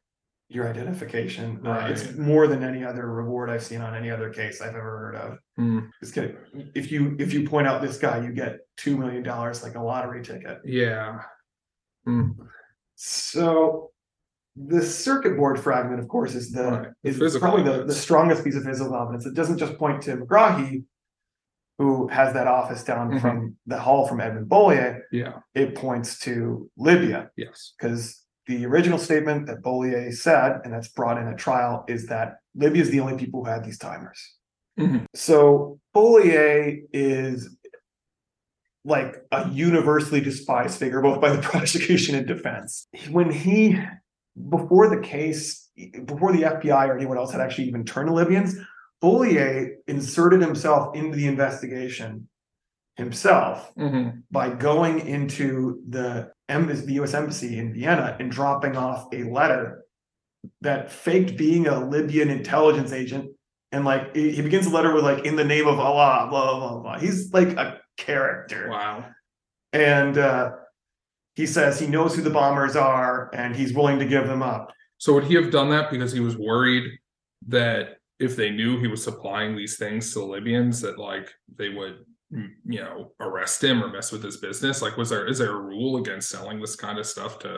your identification. Uh, it's more than any other reward I've seen on any other case I've ever heard of. Hmm. Just kidding. If you if you point out this guy, you get $2 million like a lottery ticket. Yeah. Hmm. So the circuit board fragment, of course, is the Right, is physical probably the, the strongest piece of physical evidence. It doesn't just point to Megrahi, who has that office down Mhm. from the hall from Edmund Bollier. Yeah. It points to Libya Yes. because the original statement that Bollier said, and that's brought in at trial, is that Libya is the only people who had these timers. Mhm. So Bollier is like a universally despised figure, both by the prosecution and defense. When he, before the case, before the FBI or anyone else had actually even turned to Libyans, Bollier inserted himself into the investigation himself Mhm. by going into the embassy, the U.S. embassy in Vienna, and dropping off a letter that faked being a Libyan intelligence agent, and like he he begins the letter with like "in the name of Allah," blah blah blah. blah. He's like a character, Wow. and uh, he says he knows who the bombers are, and he's willing to give them up. So would he have done that because he was worried that if they knew he was supplying these things to the Libyans, that like they would, mm, you know, arrest him or mess with his business? Like, was there is there a rule against selling this kind of stuff to?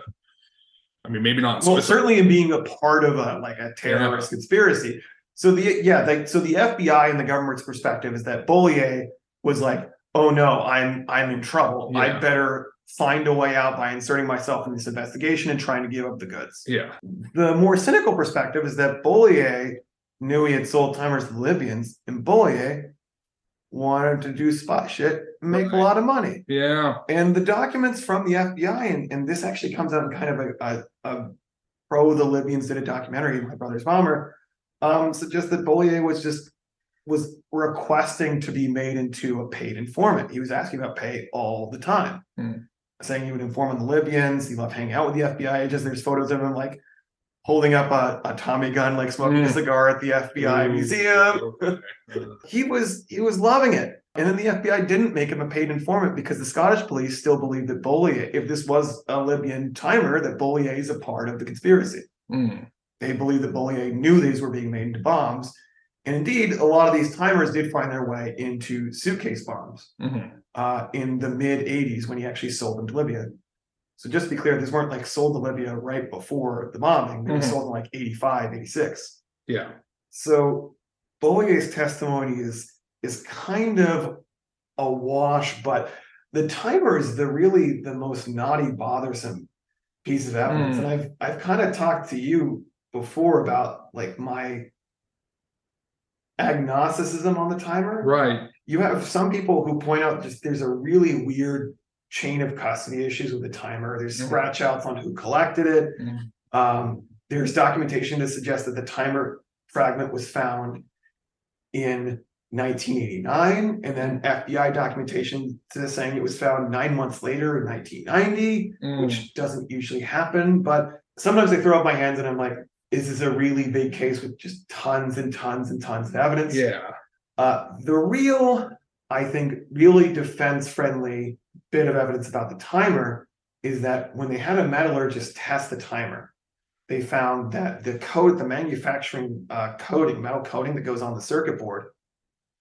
I mean, maybe not. well certainly in being a part of a like a terrorist conspiracy so the yeah like so the fbi and the government's perspective is that Bollier was like oh no i'm i'm in trouble i Yeah. better find a way out by inserting myself in this investigation and trying to give up the goods Yeah. the more cynical perspective is that Bollier knew he had sold timers to the Libyans, and Bollier wanted to do spot shit and make a lot of money. Yeah. And the documents from the FBI, and, and this actually comes out in kind of a, a, a pro the Libyans did a documentary, My Brother's Bomber, um, suggest that Bollier was just was requesting to be made into a paid informant. He was asking about pay all the time, Hmm. saying he would inform on the Libyans. He loved hanging out with the FBI agents. There's photos of him like holding up a, a Tommy gun, like smoking a Hmm. cigar at the FBI Ooh, museum he was he was loving it. And then the FBI didn't make him a paid informant because the Scottish police still believed that Bollier, if this was a Libyan timer, that Bollier is a part of the conspiracy. Mm, They believed that Bollier knew these were being made into bombs. And indeed, a lot of these timers did find their way into suitcase bombs mhm. uh, in the mid 80s when he actually sold them to Libya. So just to be clear, these weren't like sold to Libya right before the bombing. They were Mhm. sold in like 85, 86. Yeah. So Bollier's testimony is is kind of a wash, but the timer is the really the most naughty, bothersome piece of evidence. Mm. And I've I've kind of talked to you before about like my agnosticism on the timer. Right. You have some people who point out just there's a really weird chain of custody issues with the timer. There's Mhm. scratch outs on who collected it. Mhm. Um, there's documentation to suggest that the timer fragment was found in 1989, and then FBI documentation to saying it was found nine months later in 1990, Mm, which doesn't usually happen. But sometimes I throw up my hands and I'm like, is this a really big case with just tons and tons and tons of evidence? yeah. Uh, the real, I think, really defense friendly bit of evidence about the timer is that when they had a metallurgist test the timer, they found that the code, the manufacturing uh, coating, metal coating that goes on the circuit board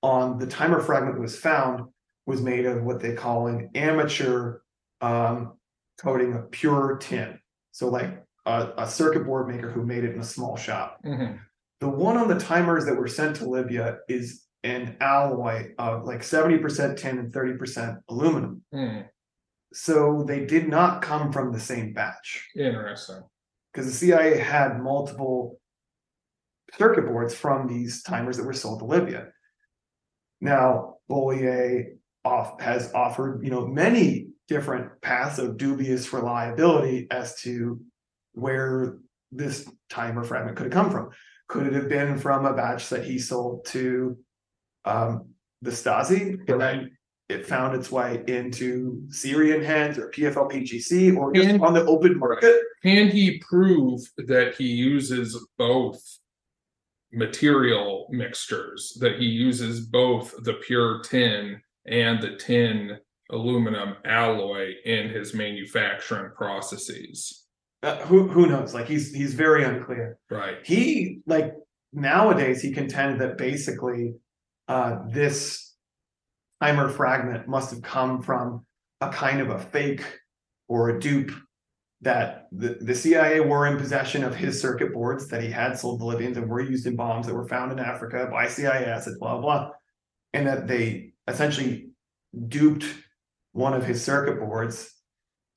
on the timer fragment that was found was made of what they call an amateur um, coating of pure tin. So, like a, a circuit board maker who made it in a small shop. mhm. The one on the timers that were sent to Libya is an alloy of like 70% tin and 30% aluminum. Mm, So they did not come from the same batch Interesting. because the CIA had multiple circuit boards from these timers that were sold to Libya. Now, Bollier off has offered, you know, many different paths of dubious reliability as to where this timer fragment could have come from. Could it have been from a batch that he sold to um, the Stasi, and then it found its way into Syrian hands or PFLPGC or just on the open market? Can he prove that he uses both material mixtures, that he uses both the pure tin and the tin aluminum alloy in his manufacturing processes? Uh, who who knows? Like he's he's very unclear. Right. He like nowadays he contends that basically uh this timer fragment must have come from a kind of a fake or a dupe that the, the CIA were in possession of his circuit boards that he had sold to Libyans and were used in bombs that were found in Africa by CIS and blah blah, and that they essentially duped one of his circuit boards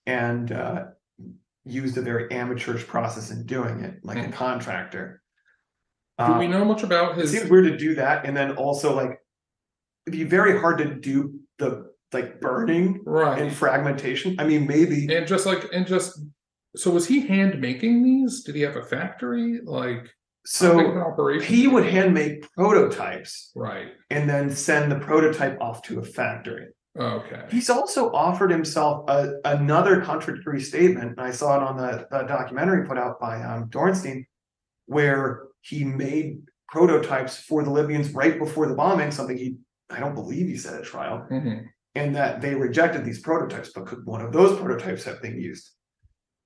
and uh, used a very amateurish process in doing it, like a Hmm. contractor. Do we Um, know much about It his? seems weird to do that, and then also like it'd be very hard to do the like burning right. and fragmentation. I mean, maybe And just like, and just, so was he hand making these? Did he have a factory? Like, how big of an so. He would hand make prototypes Right. and then send the prototype off to a factory. Okay. He's also offered himself a, another contradictory statement. and I saw it on the, the documentary put out by um, Dornstein, where he made prototypes for the Libyans right before the bombing, something he, I don't believe he said at trial, Mhm. and that they rejected these prototypes, but could one of those prototypes have been used?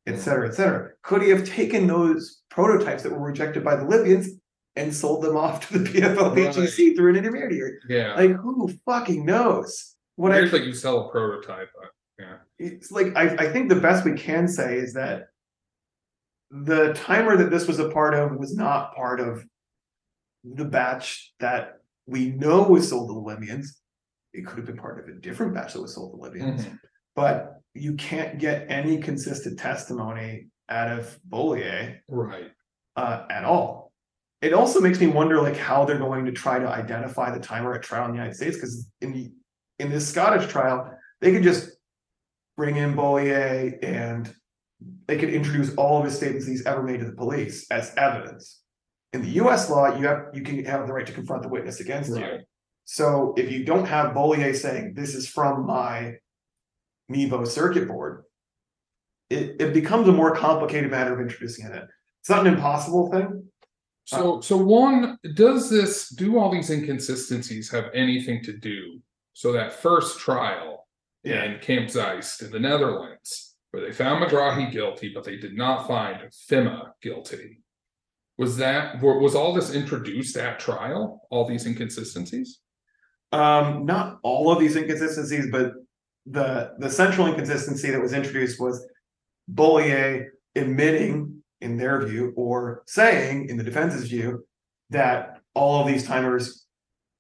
Et cetera, et cetera. Could he have taken those prototypes that were rejected by the Libyans and sold them off to the PFLPGC through an intermediary? Yeah. Like, who fucking knows? What I Here's like you sell a prototype, yeah. it's like I, I think the best we can say is that the timer that this was a part of was not part of the batch that we know was sold to the Libyans. It could have been part of a different batch that was sold to Libyans, Mhm. but you can't get any consistent testimony out of Bollier Right. uh, at all. it also makes me wonder like how they're going to try to identify the timer at trial in the United States because in the in this Scottish trial they could just bring in Bollier and they could introduce all of his statements he's ever made to the police as evidence. In the U.S. law, you have you can have the right to confront the witness against you. So if you don't have Bollier saying this is from my Mebo circuit board, it, it becomes a more complicated matter of introducing it. It's not an impossible thing. So, so one, does this, do all these inconsistencies have anything to do? So that first trial in Camp Zeist in the Netherlands, where they found Megrahi guilty, but they did not find Fhimah guilty. Was that, was all this introduced at trial, all these inconsistencies? Um, not all of these inconsistencies, but the the central inconsistency that was introduced was Bollier admitting, in their view, or saying in the defense's view, that all of these timers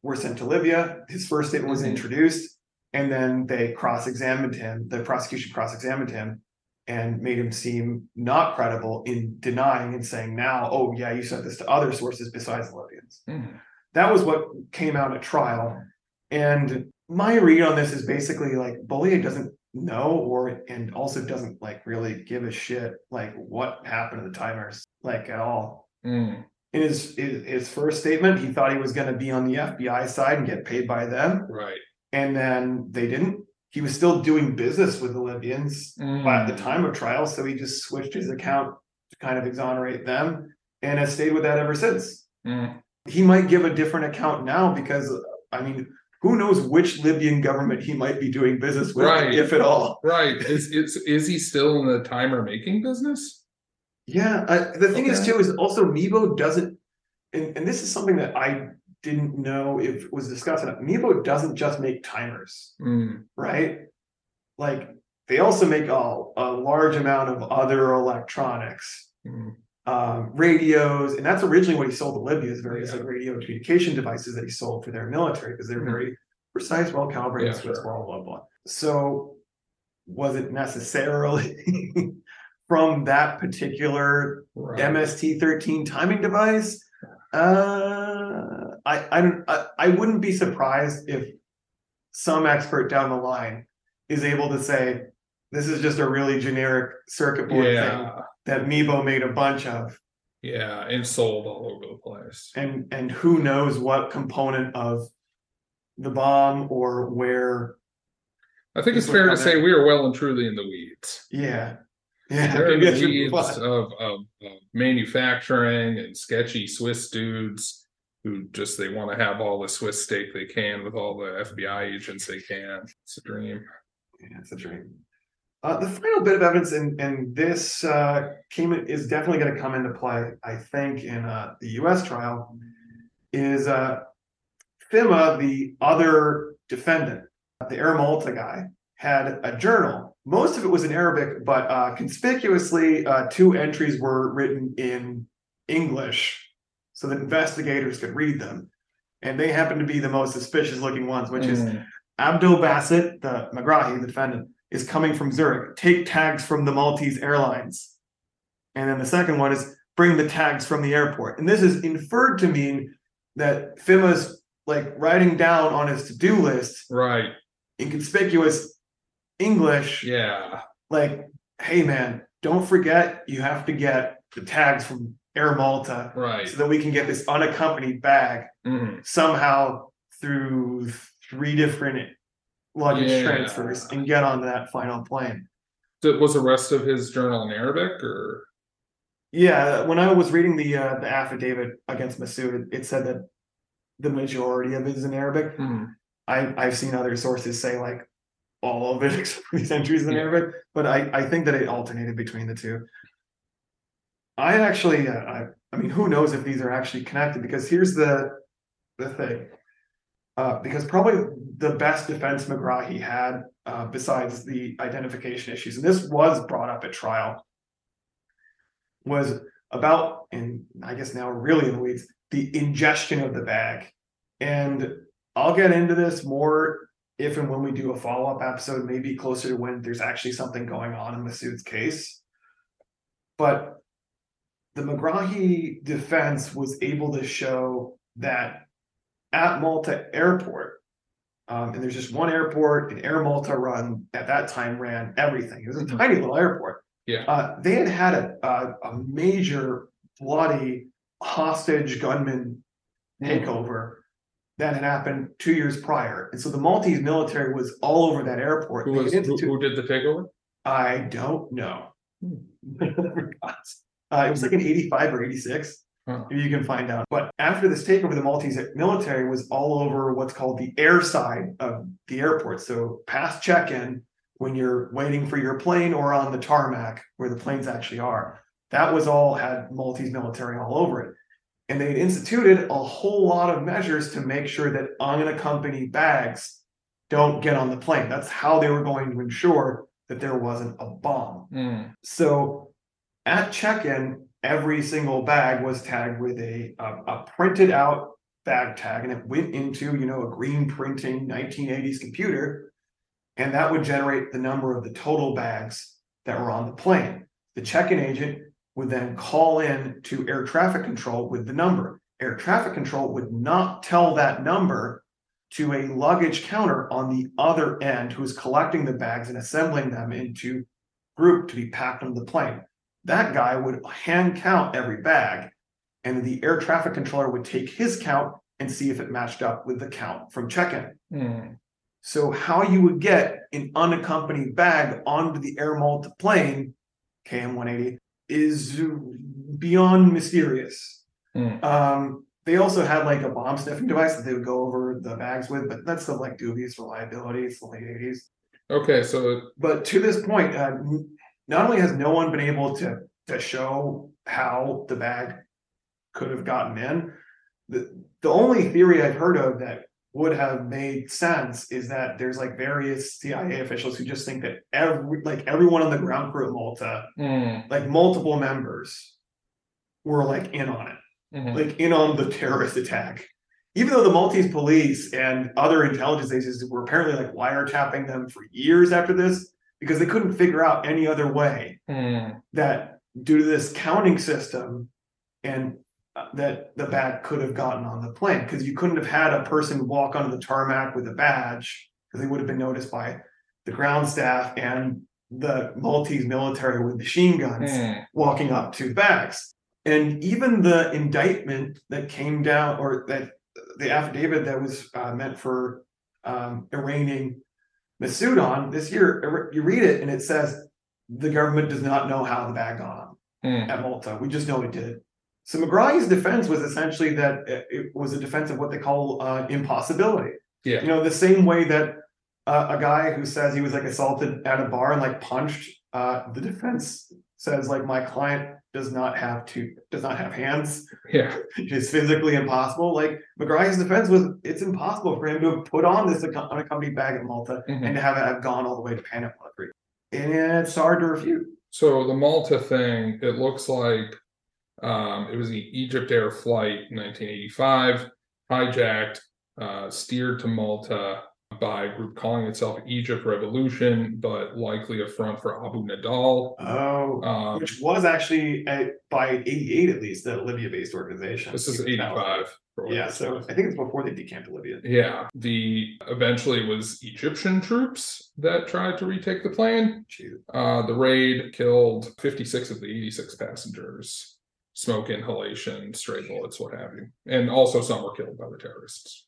were sent to Libya. His first statement was Mhm. introduced, and then they cross-examined him. The prosecution cross-examined him and made him seem not credible in denying and saying now, oh yeah, you sent this to other sources besides the Libyans Hmm, that was what came out at trial. And my read on this is basically like Bollier doesn't know or and also doesn't like really give a shit like what happened to the timers like at all. hmm, In his his, his first statement, he thought he was going to be on the FBI side and get paid by them, right. and then they didn't. He was still doing business with the Libyans at the time of trial, so he just switched his account to kind of exonerate them, and has stayed with that ever since hmm, he might give a different account now because I mean, who knows which Libyan government he might be doing business with, Right. if at all. Right, is, is, is he still in the timer making business? Yeah, I, the thing is too is also Mebo doesn't, and, and this is something that I didn't know if was discussed. enough. Mebo doesn't just make timers, Hmm, right? Like they also make a, a large amount of other electronics. hmm, um, radios, and that's originally what he sold to Libya is various Yeah. like radio communication devices that he sold for their military because they're Mhm. very precise, well calibrated, Yeah, sure. blah blah blah. So was it necessarily from that particular right. MST thirteen timing device? Uh, I I don't I, I wouldn't be surprised if some expert down the line is able to say this is just a really generic circuit board thing that Mebo made a bunch of, yeah, and sold all over the place. and and who knows what component of the bomb or where. I think it's fair to say we are well and truly in the weeds. Yeah, yeah. They're in maybe I the should move weeds on. of, of, of manufacturing and sketchy Swiss dudes who just they want to have all the Swiss steak they can with all the FBI agents they can. It's a dream. Yeah, it's a dream. Uh, the final bit of evidence, and and this uh, came is definitely going to come into play, I think, in uh, the U.S. trial, is uh, Fhimah, the other defendant, the Air Malta guy, had a journal. Most of it was in Arabic, but uh, conspicuously, uh, two entries were written in English, so that investigators could read them, and they happened to be the most suspicious-looking ones, which is Mm, Abdul Bassett, the Megrahi, the defendant, is coming from Zurich. Take tags from the Maltese Airlines. And then the second one is bring the tags from the airport. And this is inferred to mean that Fhimah's like writing down on his to-do list right. in conspicuous English, Yeah. like, hey man, don't forget you have to get the tags from Air Malta Right. so that we can get this unaccompanied bag Mm, somehow through three different luggage Yeah. transfers and get on that final plane. so Was the rest of his journal in Arabic or? Yeah, when I was reading the uh, the affidavit against Masood, it said that the majority of it is in Arabic. Mm, I I've seen other sources say like all of it except for these entries in. Arabic, but I I think that it alternated between the two. I actually, uh, I I mean, who knows if these are actually connected? Because here's the the thing. Uh, because probably the best defense Megrahi had, uh, besides the identification issues, and this was brought up at trial, was about, and I guess now really in the weeds, the ingestion of the bag. And I'll get into this more if and when we do a follow-up episode, maybe closer to when there's actually something going on in Masood's case. But the Megrahi defense was able to show that at Malta Airport, um, and there's just one airport, and Air Malta run at that time ran everything. It was a Mhm. tiny little airport. Yeah. Uh, they had had a, a, a major bloody hostage gunman takeover that had happened two years prior. And so the Maltese military was all over that airport. Who They was who, instituted- who did the takeover? I don't know. Hmm. Uh, it was like an eighty-five or eighty-six. Huh. Maybe you can find out. But after this takeover, the Maltese military was all over what's called the air side of the airport. So past check-in, when you're waiting for your plane or on the tarmac where the planes actually are, that was all had Maltese military all over it. And they had instituted a whole lot of measures to make sure that unaccompanied bags don't get on the plane. That's how they were going to ensure that there wasn't a bomb. Hmm. So at check-in, every single bag was tagged with a, a, a printed out bag tag and it went into, you know, a green printing nineteen eighties computer. And that would generate the number of the total bags that were on the plane. The check-in agent would then call in to air traffic control with the number. Air traffic control would not tell that number to a luggage counter on the other end who's collecting the bags and assembling them into group to be packed on the plane. That guy would hand count every bag, and the air traffic controller would take his count and see if it matched up with the count from check-in. Hmm. So how you would get an unaccompanied bag onto the Air Malta plane, KM 180, is beyond mysterious. Hmm. Um, they also had like a bomb sniffing device that they would go over the bags with, but that's still like dubious reliability. It's the late 80s. Okay, so But to this point, uh, not only has no one been able to to show how the bag could have gotten in, the the only theory I've heard of that would have made sense is that there's like various CIA officials who just think that every like everyone on the ground crew at Malta, hmm, like multiple members, were like in on it mhm. like in on the terrorist attack. Even though the Maltese police and other intelligence agencies were apparently like wiretapping them for years after this because they couldn't figure out any other way Hmm. that due to this counting system and that the bag could have gotten on the plane because you couldn't have had a person walk onto the tarmac with a badge because they would have been noticed by the ground staff and the Maltese military with machine guns Hmm. walking up to bags. And even the indictment that came down, or that the affidavit that was uh, meant for um, arraigning Masood on this year, you read it and it says the government does not know how the bag got on Hmm. at Malta. We just know it did. So Megrahi's defense was essentially that it was a defense of what they call uh, impossibility. Yeah. You know, the same way that uh, a guy who says he was like assaulted at a bar and like punched, uh, the defense says like my client does not have two does not have hands. Yeah. It is physically impossible. Like Megrahi's defense was it's impossible for him to have put on this accom- unaccompanied bag at Malta Mhm. and to have it have gone all the way to Pan Am. And it's hard to refute. So the Malta thing, it looks like um, it was the Egypt Air flight 1985, hijacked, uh, steered to Malta by a group calling itself Egypt Revolution, but likely a front for Abu Nidal. Oh, Um, which was actually at, by 88 at least, a Libya based organization. this is 85. Yeah, so. I think it's before they decamped Libya. Yeah, the eventually it was Egyptian troops that tried to retake the plane. Uh, the raid killed 56 of the 86 passengers, smoke inhalation, stray bullets, what have you. And also some were killed by the terrorists.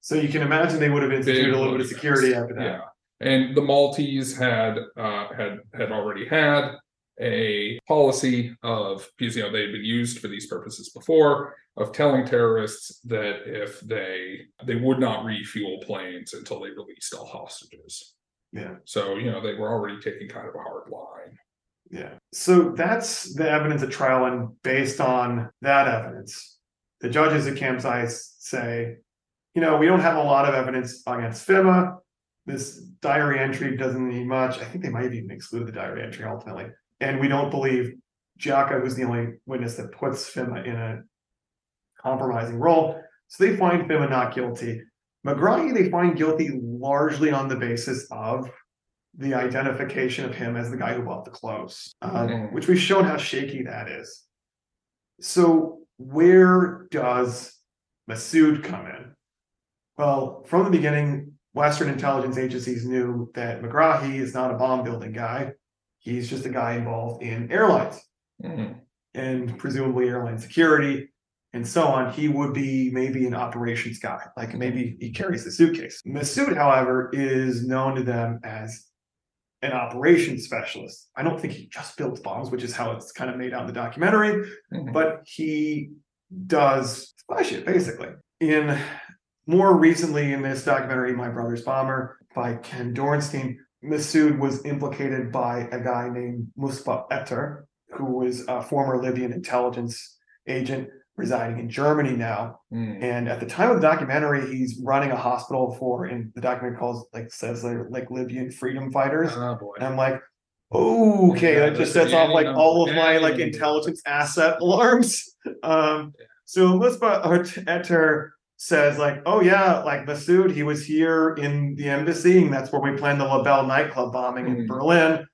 So you can imagine they would have instituted a little bit of security after that. Yeah. And the Maltese had uh, had had already had a policy of because you know they had been used for these purposes before of telling terrorists that if they they would not refuel planes until they released all hostages. Yeah. So you know they were already taking kind of a hard line. Yeah. So that's the evidence at trial, and based on that evidence, the judges at Camp Zeist say, you know, we don't have a lot of evidence against Fhimah. This diary entry doesn't mean much. I think they might have even excluded the diary entry ultimately. And we don't believe Giaka, who's the only witness that puts Fhimah in a compromising role. So they find Fhimah not guilty. Megrahi, they find guilty largely on the basis of the identification of him as the guy who bought the clothes, uh, Mhm. which we've shown how shaky that is. So where does Masood come in? Well, from the beginning, Western intelligence agencies knew that Megrahi is not a bomb building guy. He's just a guy involved in airlines Mhm. and presumably airline security and so on. He would be maybe an operations guy, like maybe he carries the suitcase. Masood, however, is known to them as an operations specialist. I don't think he just builds bombs, which is how it's kind of made out in the documentary Mhm. but he does spy shit basically. In more recently in this documentary, My Brother's Bomber by Ken Dornstein, Masood was implicated by a guy named Mustafa Etter, who was a former Libyan intelligence agent residing in Germany now. Mhm. And at the time of the documentary, he's running a hospital for, and the documentary calls like says they're like Libyan freedom fighters. Oh boy. And I'm like, okay, Yeah, that just sets off like all of my like intelligence asset alarms. Um, so Musba Etter says like, oh yeah, like Masood, he was here in the embassy, and that's where we planned the LaBelle nightclub bombing in Mhm. Berlin.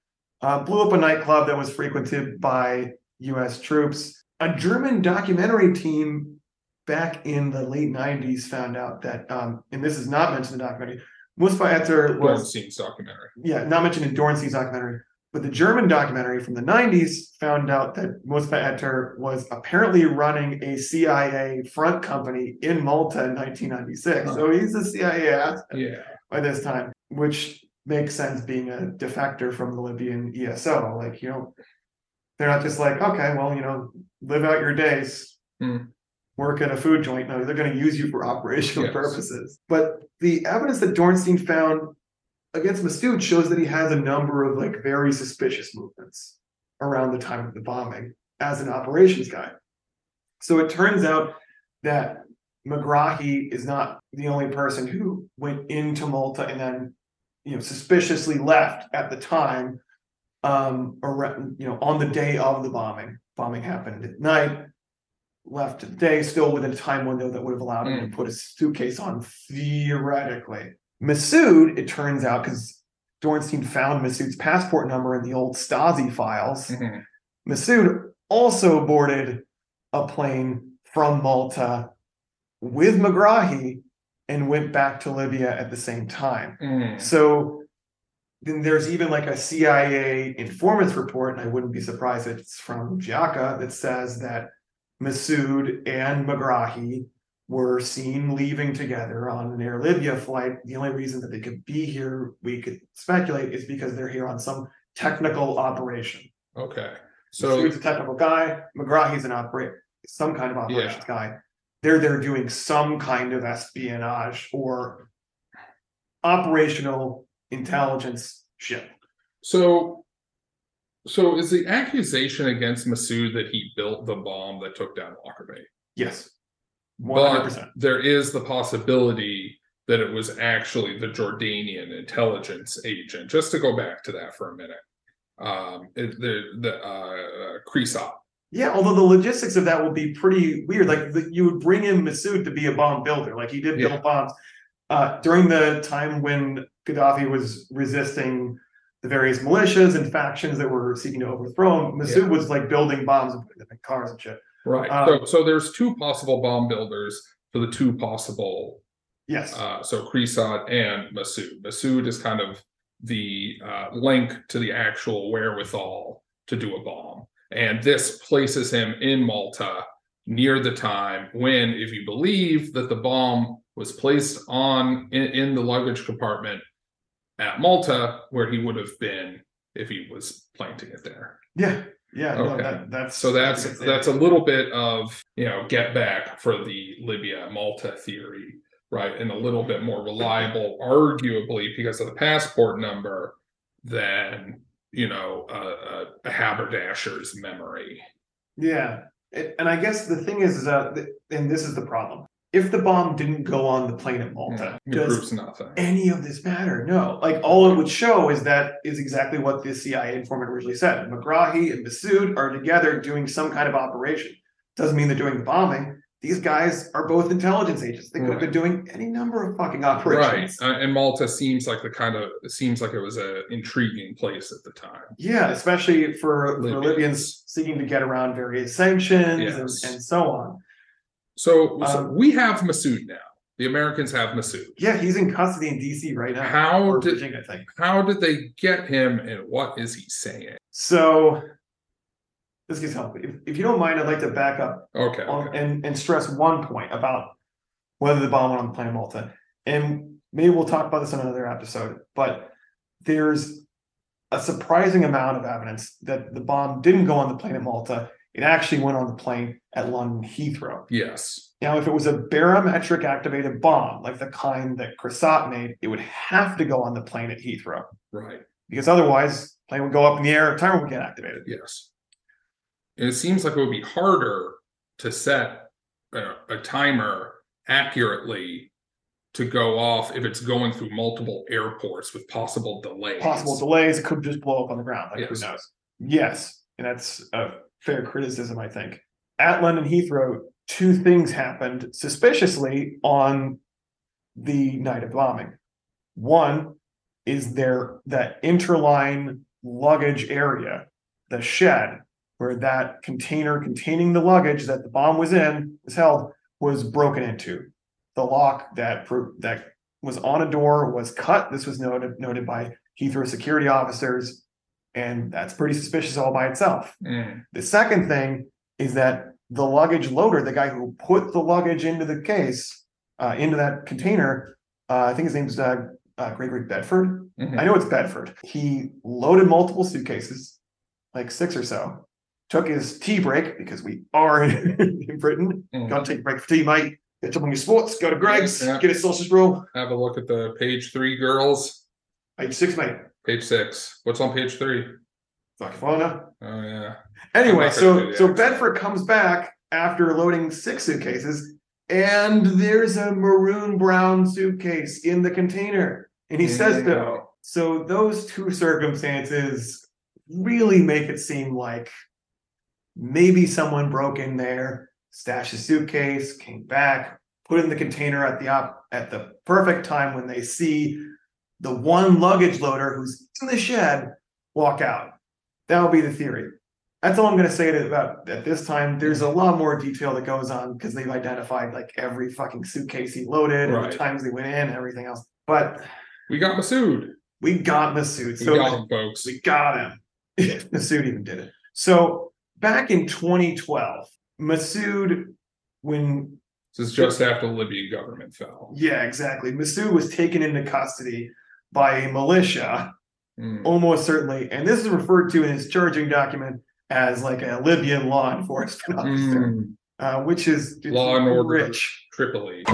Uh, blew up a nightclub that was frequented by U.S. troops. A German documentary team back in the late '90s found out that, um, and this is not mentioned in the documentary. Musba Etter was Goldstein's documentary. yeah, not mentioned in Dornstein's documentary, but the German documentary from the 90s found out that Mosfa Etter was apparently running a CIA front company in Malta in 1996. So he's a CIA asset Yeah. by this time, which makes sense being a defector from the Libyan ESO. Like, you know, they're not just like, okay, well, you know, live out your days, Hmm. work at a food joint. No, they're going to use you for operational Yes. purposes. But the evidence that Dornstein found against Masood shows that he has a number of like very suspicious movements around the time of the bombing as an operations guy. So it turns out that Megrahi is not the only person who went into Malta and then, you know, suspiciously left at the time, um, around, you know, on the day of the bombing. Bombing happened at night, left today, still within a time window that would have allowed him to put a suitcase on theoretically. Masood, it turns out, because Dornstein found Masood's passport number in the old Stasi files. Mhm. Masood also boarded a plane from Malta with Megrahi and went back to Libya at the same time. Mhm. So then there's even like a CIA informants report, and I wouldn't be surprised if it's from Giaka that says that Masood and Megrahi were seen leaving together on an Air Libya flight. The only reason that they could be here, we could speculate, is because they're here on some technical operation. Okay. So he's a technical guy. Megrahi's an operator, some kind of operations guy. They're there doing some kind of espionage or operational intelligence ship. so so is the accusation against Masood that he built the bomb that took down Lockerbie? Yes, one hundred But percent. there is the possibility that it was actually the Jordanian intelligence agent. Just to go back to that for a minute. Um, it, the the uh, Khreesat. Yeah, although the logistics of that would be pretty weird. Like the, you would bring in Masood to be a bomb builder, like he did build Yeah. bombs uh, during the time when Gaddafi was resisting the various militias and factions that were seeking to overthrow him. Masood was like building bombs and putting them in cars and shit. Right. Um, so so there's two possible bomb builders for the two possible Yes. uh so Khreesat and Massoud. Massoud is kind of the uh link to the actual wherewithal to do a bomb. And this places him in Malta near the time when, if you believe that the bomb was placed on in, in the luggage compartment at Malta, where he would have been if he was planting it there. yeah. Yeah. No, Okay. that, that's So that's that's a little bit of you know get back for the Libya Malta theory, right? And a little bit more reliable, arguably because of the passport number, than you know a, a, haberdasher's memory. Yeah, and, and I guess the thing is, is that, and this is the problem. If the bomb didn't go on the plane at Malta, It does nothing. any of this matter? No. Like all it would show is that is exactly what the CIA informant originally said. Megrahi and Masood are together doing some kind of operation. Doesn't mean they're doing the bombing. these guys are both intelligence agents. They could have been doing any number of fucking Right, operations. uh, and Malta seems like the kind of seems like it was a intriguing place at the time. Yeah, especially for, for Libyans. Libyans seeking to get around various sanctions Yes. and, and so on. So, so Um, we have Masood now. The Americans have Masood. Yeah, he's in custody in DC right now. How did Virginia, I think. how did they get him, and what is he saying? So this gets helpful. If, if you don't mind, I'd like to back up Okay, on, okay. and, and stress one point about whether the bomb went on the plane of Malta. And maybe we'll talk about this in another episode, but there's a surprising amount of evidence that the bomb didn't go on the plane at Malta. It actually went on the plane at London Heathrow. yes, Now, if it was a barometric activated bomb, like the kind that Khreesat made, it would have to go on the plane at Heathrow right, because otherwise, plane would go up in the air, timer would get activated. yes. And it seems like it would be harder to set a, a timer accurately to go off if it's going through multiple airports with possible delays. Possible delays, it could just blow up on the ground. Like Yes. who knows? Yes, and that's a fair criticism, I think. At London Heathrow, two things happened suspiciously on the night of bombing. One is there that interline luggage area, the shed where that container containing the luggage that the bomb was in was held was broken into. The lock that that was on a door was cut. This was noted noted by Heathrow security officers, and that's pretty suspicious all by itself. Mm, The second thing is that the luggage loader, the guy who put the luggage into the case, uh, into that container, uh, I think his name's uh, uh, Gregory Bedford. mhm. I know it's Bedford. He loaded multiple suitcases, like six or so. Took his tea break because we are in, in Britain. Mm. Gotta take a break for tea, mate. Get up on your sports. Go to Greggs. Yeah. Get a sausage roll. Have a look at the page three girls. Page six, mate. Page six. What's on page three? If Oh yeah. Anyway, not gonna do so so. Bedford comes back after loading six suitcases, and there's a maroon brown suitcase in the container, and he says Mm. so. So those two circumstances really make it seem like maybe someone broke in there, stashed a suitcase, came back, put in the container at the op at the perfect time when they see the one luggage loader who's in the shed walk out. That would be the theory. That's all I'm going to say about at this time. There's a lot more detail that goes on because they've identified like every fucking suitcase he loaded, and the times they went in, and everything else. But We got Masood. we got Masood. We got him, folks. we got him. Masood even did it. So back in 2012, Masood, when This is just after the Libyan government fell. yeah, exactly, Masood was taken into custody by a militia, Mm, almost certainly, and this is referred to in his charging document as like a Libyan law enforcement officer, mm, uh, which is Law and order. rich. Tripoli.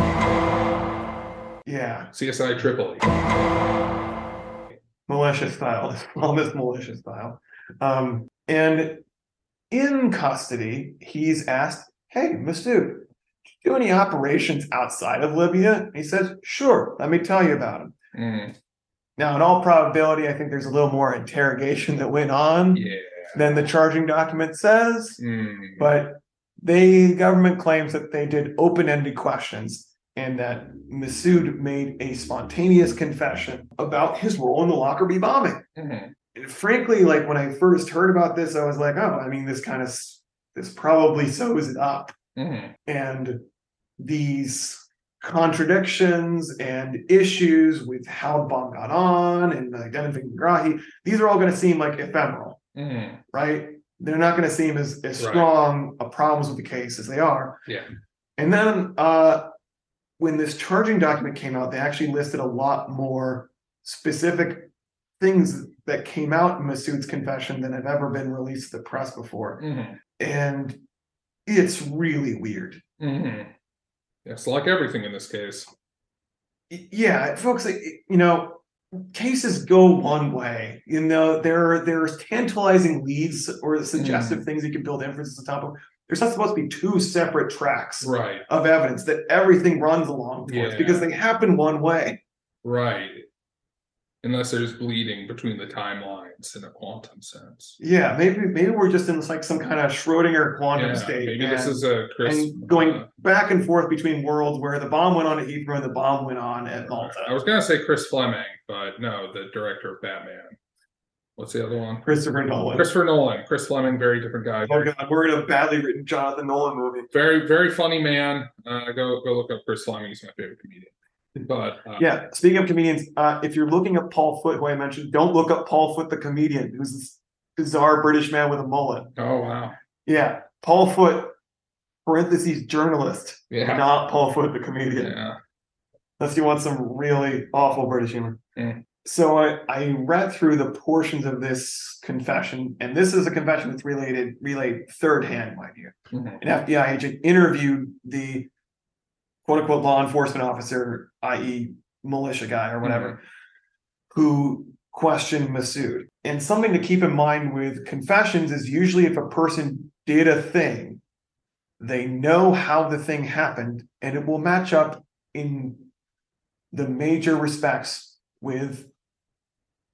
Yeah, CSI Tripoli. militia style, almost militia style. Um, and in custody, he's asked, Hey, Masood, do any operations outside of Libya? He says, Sure, let me tell you about them. Mm, Now, in all probability, I think there's a little more interrogation that went on yeah. than the charging document says, Mm, but they government claims that they did open-ended questions and that Masood made a spontaneous confession about his role in the Lockerbie bombing. mhm. And frankly, like when I first heard about this, I was like, oh, I mean, this kind of this probably sews it up. Mhm. And these contradictions and issues with how the bomb got on and identifying Grahi, these are all going to seem like ephemeral, Mhm. right? They're not going to seem as, as Right. strong a problems with the case as they are. Yeah. And then uh, when this charging document came out, they actually listed a lot more specific things that came out in Masood's confession than have ever been released to the press before. Mhm. And it's really weird. Mhm. Yes, like everything in this case. Yeah, folks, you know, cases go one way. You know, there are there's tantalizing leads or suggestive mm. things you can build inferences on top of. There's not supposed to be two separate tracks Right, of evidence that everything runs along towards Yeah. because they happen one way. right. Unless there's bleeding between the timelines in a quantum sense. Yeah, maybe maybe we're just in like some kind of Schrodinger quantum Yeah, state. maybe this is a Chris. and going uh, back and forth between worlds where the bomb went on at Heathrow and the bomb went on at Malta. I was gonna say Chris Fleming, but no, the director of Batman. What's the other one? Christopher Nolan. Christopher Nolan. Chris Fleming, very different guy. Oh god, we're in a badly written Jonathan Nolan movie. Very, very funny man. Uh, go go look up Chris Fleming. He's my favorite comedian. But uh, Yeah, speaking of comedians, uh, if you're looking at Paul Foot, who I mentioned, don't look up Paul Foot the comedian, who's this bizarre British man with a mullet. Oh wow. Yeah, Paul Foot, parentheses journalist, Yeah. not Paul Foot the comedian. Yeah. Unless you want some really awful British humor. Mm. So I, I read through the portions of this confession, and this is a confession that's related relayed third hand, mind you. Mhm. An FBI agent interviewed the quote unquote law enforcement officer, i.e., militia guy or whatever, who questioned Masood. And something to keep in mind with confessions is usually if a person did a thing, they know how the thing happened, and it will match up in the major respects with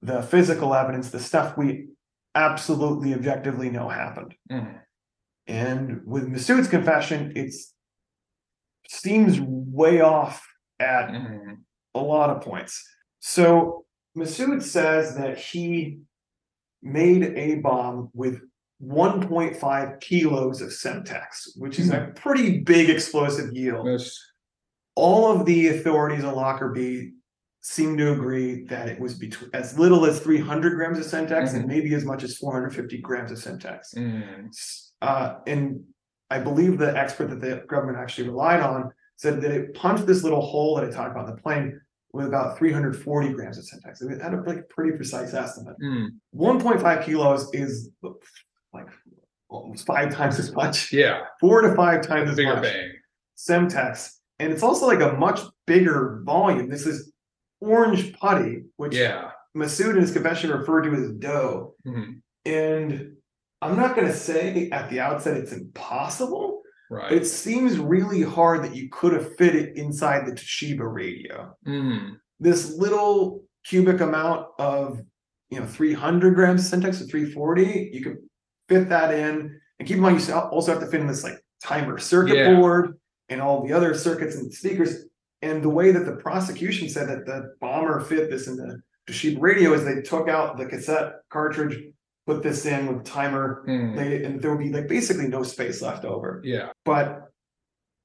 the physical evidence, the stuff we absolutely objectively know happened. Mhm. And with Masood's confession, it's seems way off at Mhm. a lot of points. So Masood says that he made a bomb with 1.5 kilos of Semtex, which is a pretty big explosive yield. That's- All of the authorities in Lockerbie seem to agree that it was between as little as 300 grams of Semtex and maybe as much as 450 grams of Semtex. mhm. Uh, and I believe the expert that the government actually relied on said that it punched this little hole that I talked about in the plane with about 340 grams of Semtex. It had a like pretty precise estimate. Mm. 1.5 kilos is like almost five times as much, Yeah. four to five times as Bigger much bang. Semtex. And it's also like a much bigger volume. This is orange putty, which Yeah. Masood in his confession referred to as dough. Mhm. And I'm not going to say at the outset it's impossible, Right. but it seems really hard that you could have fit it inside the Toshiba radio. Mhm. This little cubic amount of, you know, 300 grams of Semtex or 340, you could fit that in. And keep in mind, you also have to fit in this like timer circuit Yeah. board and all the other circuits and speakers. And the way that the prosecution said that the bomber fit this in the Toshiba radio is they took out the cassette cartridge, put this in with timer, Mhm. they, and there would be like basically no space left over. Yeah. But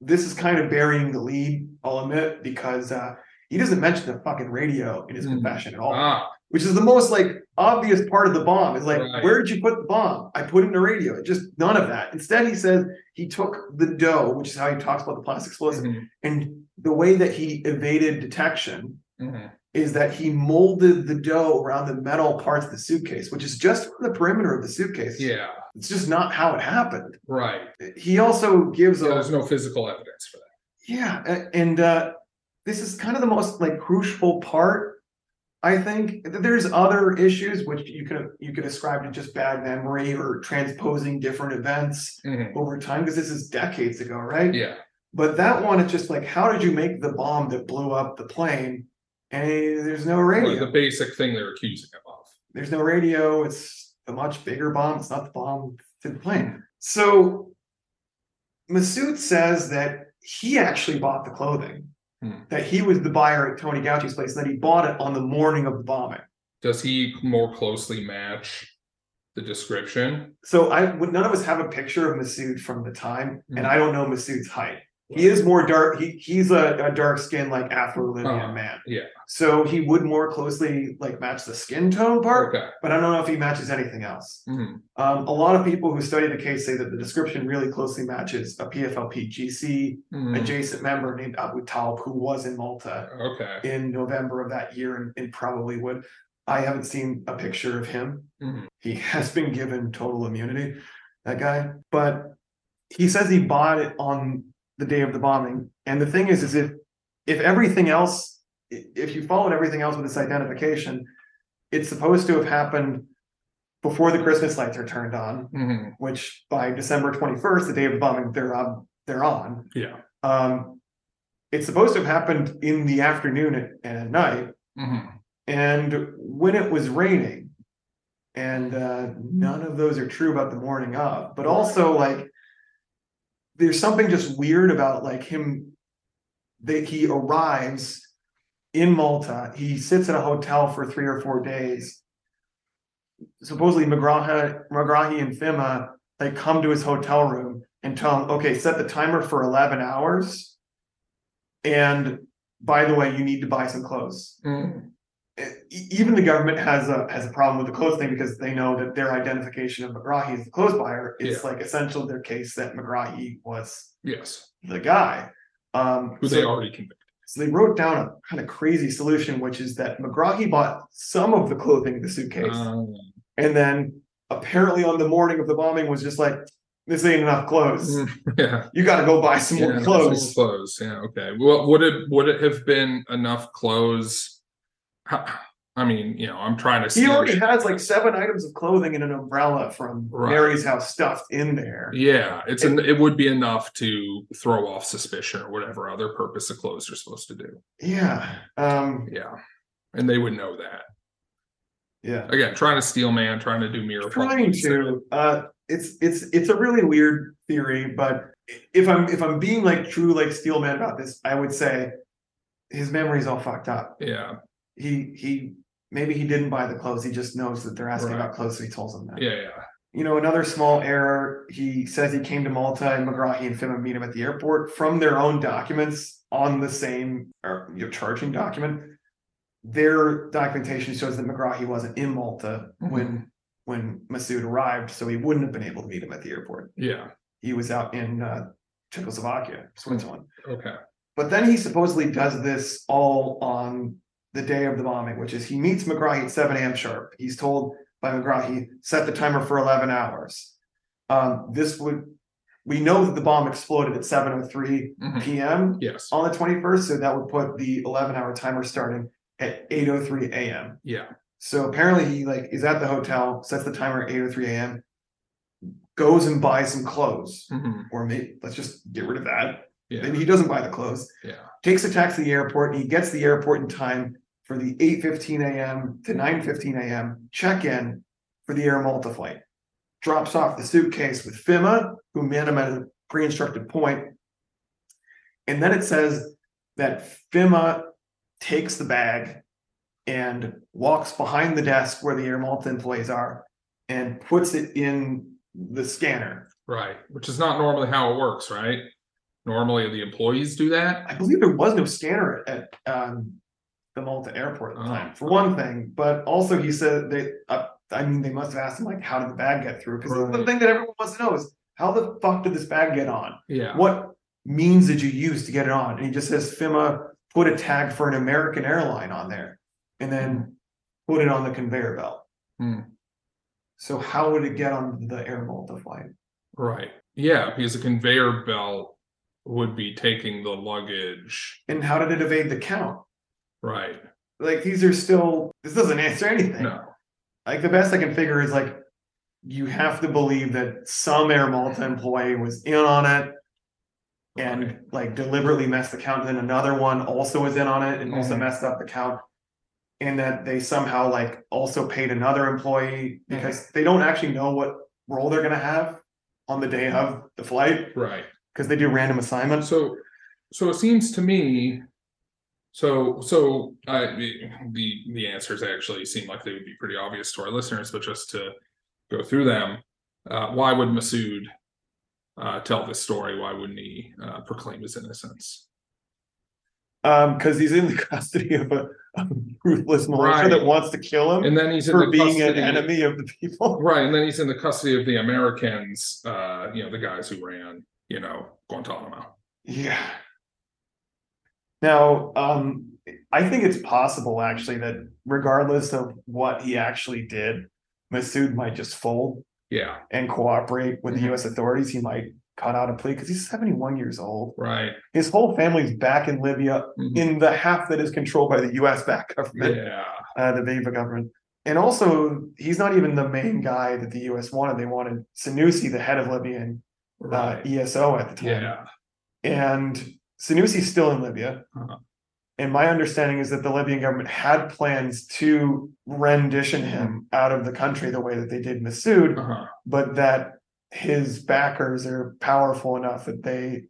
this is kind of burying the lead, I'll admit, because uh, he doesn't mention the fucking radio in his Hmm. confession at all, Ah. which is the most like obvious part of the bomb. Is like, Right. where did you put the bomb? I put it in the radio. It just none of that. Instead, he says he took the dough, which is how he talks about the plastic explosive, Mhm. and the way that he evaded detection Mhm. is that he molded the dough around the metal parts of the suitcase, which is just the perimeter of the suitcase. Yeah. It's just not how it happened. Right. He also gives Yeah, a there's no physical evidence for that. yeah, and uh this is kind of the most like crucial part. I think Th- there's other issues which you could you could ascribe to just bad memory or transposing different events Mhm. over time because this is decades ago, right? Yeah. But that one, it's just like, how did you make the bomb that blew up the plane? And there's no Or radio. the basic thing they're accusing him of. There's no radio. It's a much bigger bomb. It's not the bomb to the plane. So Masood says that he actually bought the clothing, Hmm. that he was the buyer at Tony Gauci's place, and that he bought it on the morning of the bombing. Does he more closely match the description? So I would none of us have a picture of Masood from the time, and Hmm. I don't know Masood's height. He is more dark. He he's a, a dark skinned like Afro Libyan Uh-huh. man. Yeah. So he would more closely like match the skin tone part, Okay. but I don't know if he matches anything else. Mhm. Um, a lot of people who study the case say that the description really closely matches a PFLP GC Mhm. adjacent member named Abu Talb who was in Malta Okay. in November of that year and, and probably would. I haven't seen a picture of him. Mhm. He has been given total immunity, that guy. But he says he bought it on the day of the bombing. And the thing is, is if if everything else, if you followed everything else with this identification, it's supposed to have happened before the Christmas lights are turned on, Mhm. which by December 21st, the day of the bombing, they're on, they're on. Yeah. Um, it's supposed to have happened in the afternoon and at night. Mhm. and when it was raining. And uh, none of those are true about the morning of, but also like there's something just weird about like him that he arrives in Malta, he sits at a hotel for three or four days. Supposedly Megrahi, Megrahi and Fhimah like come to his hotel room and tell him, okay, set the timer for 11 hours. And by the way, you need to buy some clothes. Mm, even the government has a has a problem with the clothes thing because they know that their identification of Megrahi as the clothes buyer is like essential to their case that Megrahi was yes, the guy. Um, who so, they already convicted. so they wrote down a kind of crazy solution, which is that Megrahi bought some of the clothing in the suitcase, Um, and then apparently on the morning of the bombing was just like, "This ain't enough clothes. mm, yeah. You got to go buy some yeah, more some clothes." Clothes. Yeah. Okay. Well, would it would it have been enough clothes? I mean, you know, I'm trying to. He already has like seven items of clothing and an umbrella from Right. Mary's house stuffed in there. Yeah, it's an, it would be enough to throw off suspicion or whatever other purpose the clothes are supposed to do. Yeah. Um, Yeah, and they would know that. yeah. Again, trying to steal man, trying to do mirror. Trying to. Uh, it's it's it's a really weird theory, but if I'm if I'm being like true like steel man about this, I would say his memory's all fucked up. Yeah, He he maybe he didn't buy the clothes. He just knows that they're asking Right. about clothes, so he tells them that. yeah, yeah. You know, another small error. He says he came to Malta and Megrahi and Fhimah meet him at the airport from their own documents on the same or you know, charging document. Their documentation shows that Megrahi wasn't in Malta when when Masood arrived, so he wouldn't have been able to meet him at the airport. Yeah. He was out in uh, Czechoslovakia, Switzerland. Okay. But then he supposedly does this all on the day of the bombing, which is he meets Megrahi at 7 a.m. sharp. He's told by Megrahi, set the timer for 11 hours. Um, this would, we know that the bomb exploded at 7.03 Mhm. p.m. Yes. on the 21st, so that would put the 11 hour timer starting at 8.03 a.m. Yeah. So apparently he like is at the hotel, sets the timer at 8.03 a.m., goes and buys some clothes, Mhm. or maybe let's just get rid of that. Yeah. Maybe he doesn't buy the clothes Yeah. takes a taxi to the airport and he gets the airport in time for the 8:15 a.m. to 9:15 a.m. check-in for the Air Malta flight. Drops off the suitcase with Fhimah, who met him at a pre-instructed point. And then it says that Fhimah takes the bag and walks behind the desk where the Air Malta employees are and puts it in the scanner. Right. Which is not normally how it works, right? Normally the employees do that. I believe there was no scanner at um, the Malta airport at the Oh. time, for one thing. But also, he said they, uh, I mean, they must have asked him like, how did the bag get through? Because the Right. thing that everyone wants to know is how the fuck did this bag get on? Yeah. What means did you use to get it on? And he just says Fhimah put a tag for an American airline on there, and then put it on the conveyor belt. Hmm. So how would it get on the Air Malta flight? Right. Yeah, because a conveyor belt would be taking the luggage. And how did it evade the count? Right. Like these are still. This doesn't answer anything. No. like the best I can figure is like you have to believe that some Air Malta employee was in on it and Right. like deliberately messed the count. Then another one also was in on it and also Mhm. messed up the count. And that they somehow like also paid another employee because they don't actually know what role they're gonna have on the day of the flight Right. Because they do random assignments. So, so it seems to me. So, so I the the answers actually seem like they would be pretty obvious to our listeners, but just to go through them, uh, why would Masood uh, tell this story? Why wouldn't he uh, proclaim his innocence? Um, because he's in the custody of a, a ruthless militia Right. that wants to kill him And then he's in for the being an enemy of the people. Right, and then he's in the custody of the Americans, uh, you know, the guys who ran, you know, Guantanamo. Yeah. Now, um, I think it's possible actually that regardless of what he actually did, Masood might just fold Yeah, and cooperate with the US authorities. He might cut out a plea because he's 71 years old. right. His whole family's back in Libya Mhm. in the half that is controlled by the US backed government, Yeah, uh, the Viva government. And also, he's not even the main guy that the US wanted. They wanted Sanusi, the head of Libyan uh, right. ESO at the time. Yeah, And Sanusi's still in Libya. Uh-huh. And my understanding is that the Libyan government had plans to rendition him out of the country the way that they did Masood, Uh-huh. but that his backers are powerful enough that they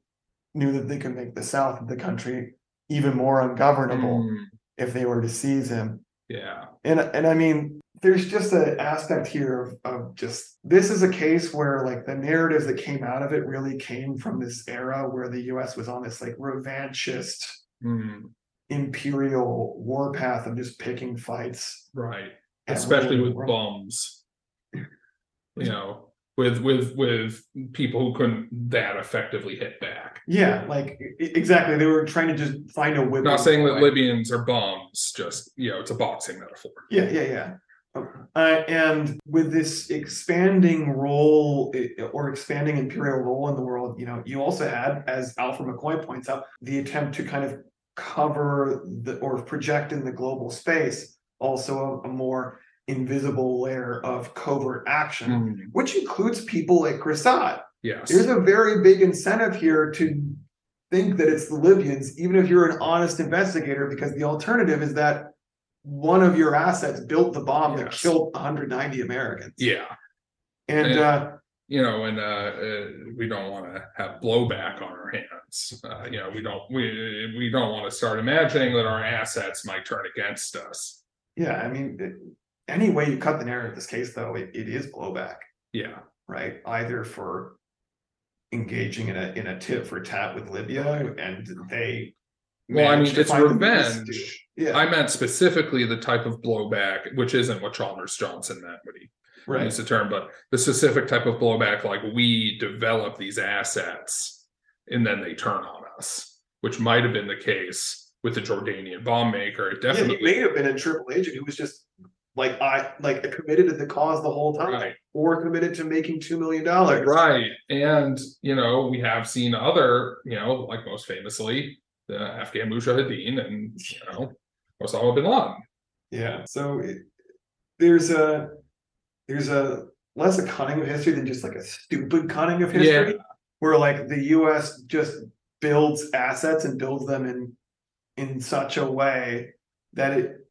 knew that they could make the south of the country even more ungovernable Mm, if they were to seize him. yeah. And and I mean, there's just an aspect here of, of just this is a case where like the narratives that came out of it really came from this era where the US was on this like revanchist Mm, imperial warpath of just picking fights. right. Especially with world. bums. You know, with with with people who couldn't that effectively hit back. Yeah, like exactly. They were trying to just find a whip. Not saying that. Libyans are bums, just you know, it's a boxing metaphor. Yeah, yeah, yeah. Uh, and with this expanding role eh, or expanding imperial role in the world, you know, you also had, as Alfred McCoy points out, the attempt to kind of cover the or project in the global space also a, a more invisible layer of covert action, Mm, which includes people like Khreesat. yes. There's a very big incentive here to think that it's the Libyans, even if you're an honest investigator, because the alternative is that one of your assets built the bomb that killed 190 Americans. yeah. And Yeah. uh, you know, and uh, uh we don't want to have blowback on our hands. Uh, you know, we don't we we don't want to start imagining that our assets might turn against us. yeah, I mean, it- any way you cut the narrative of this case, though, it, it is blowback, Yeah, right? Either for engaging in a in a tit for tat with Libya, and they. Well, I mean, it's find a means revenge. Yeah, I meant specifically the type of blowback, which isn't what Chalmers Johnson meant when he right. used the term, but the specific type of blowback, like we develop these assets and then they turn on us, which might have been the case with the Jordanian bomb maker. It Yeah, he definitely may have been a triple agent who was just like I like committed to the cause the whole time, right. or committed to making two million dollars. Right. And, you know, we have seen other, you know, like most famously, the Afghan Mujahideen and, you know, Osama bin Laden. Yeah. So it, there's a there's a less a cunning of history than just like a stupid cunning of history, Yeah. where like the U.S. just builds assets and builds them in in such a way that it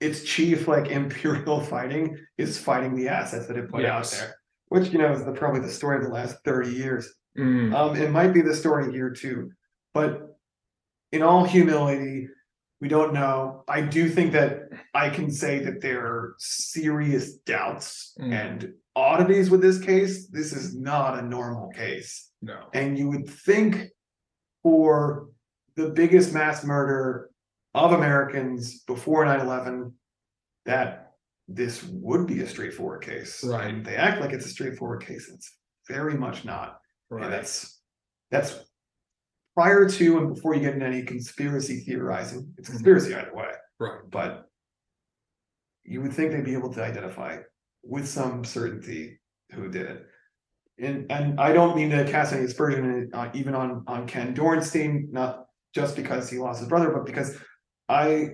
its chief like imperial fighting is fighting the assets that it put Yes. out there, which you know is the, probably the story of the last thirty years. Mm, Um, it might be the story here too, but in all humility, we don't know. I do think that I can say that there are serious doubts Mm. and oddities with this case. This is not a normal case. no. And you would think for the biggest mass murder of Americans before 9 11 that this would be a straightforward case. Right. And they act like it's a straightforward case. It's very much not. And Right. that's that's prior to and before you get into any conspiracy theorizing. It's Mhm. conspiracy either way, Right. but you would think they'd be able to identify with some certainty who did it. And and I don't mean to cast any aspersion uh, even on on Ken Dornstein, not just because he lost his brother, but because I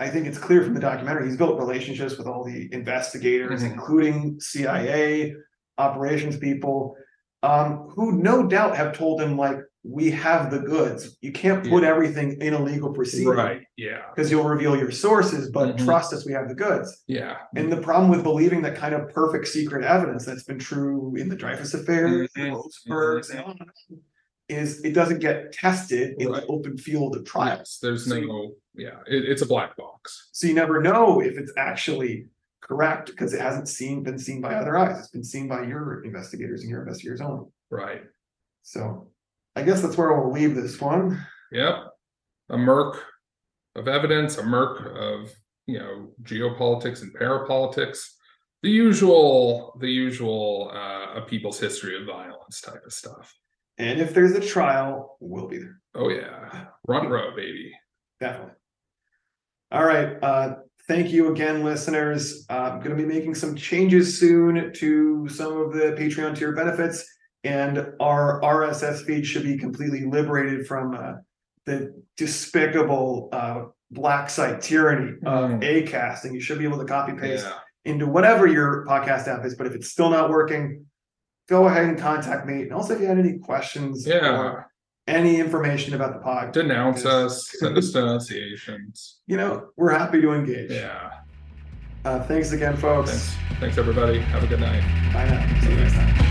I think it's clear from the documentary he's built relationships with all the investigators, Mhm. including CIA operations people, um, who no doubt have told him like we have the goods. You can't put Yeah. everything in a legal proceeding Right. Yeah. because you'll reveal your sources, but Mhm. trust us, we have the goods. Yeah. And the problem with believing that kind of perfect secret evidence that's been true in the Dreyfus affair, the Mhm. Rosenbergs, and on and is it doesn't get tested in Right. the open field of trials. Yes. There's So no, yeah, it, it's a black box. So you never know if it's actually correct because it hasn't seen been seen by other eyes. It's been seen by your investigators and your investigators only. Right. So I guess that's where we'll leave this one. Yep. A murk of evidence, a murk of, you know, geopolitics and parapolitics. The usual, the usual uh a people's history of violence type of stuff. And if there's a trial, we'll be there. Oh yeah. Run row, baby. Definitely. All right. Uh, thank you again, listeners. Uh, I'm going to be making some changes soon to some of the Patreon tier benefits, and our RSS feed should be completely liberated from uh, the despicable uh, black site tyranny of Mm. Acast, and you should be able to copy paste Yeah. into whatever your podcast app is. But if it's still not working, go ahead and contact me. And also, if you had any questions Yeah. or any information about the pod, Denounce us, send us denunciations. you know, we're happy to engage. Yeah. Uh, thanks again, folks. Thanks. Thanks everybody. Have a good night. Bye now. See you next time.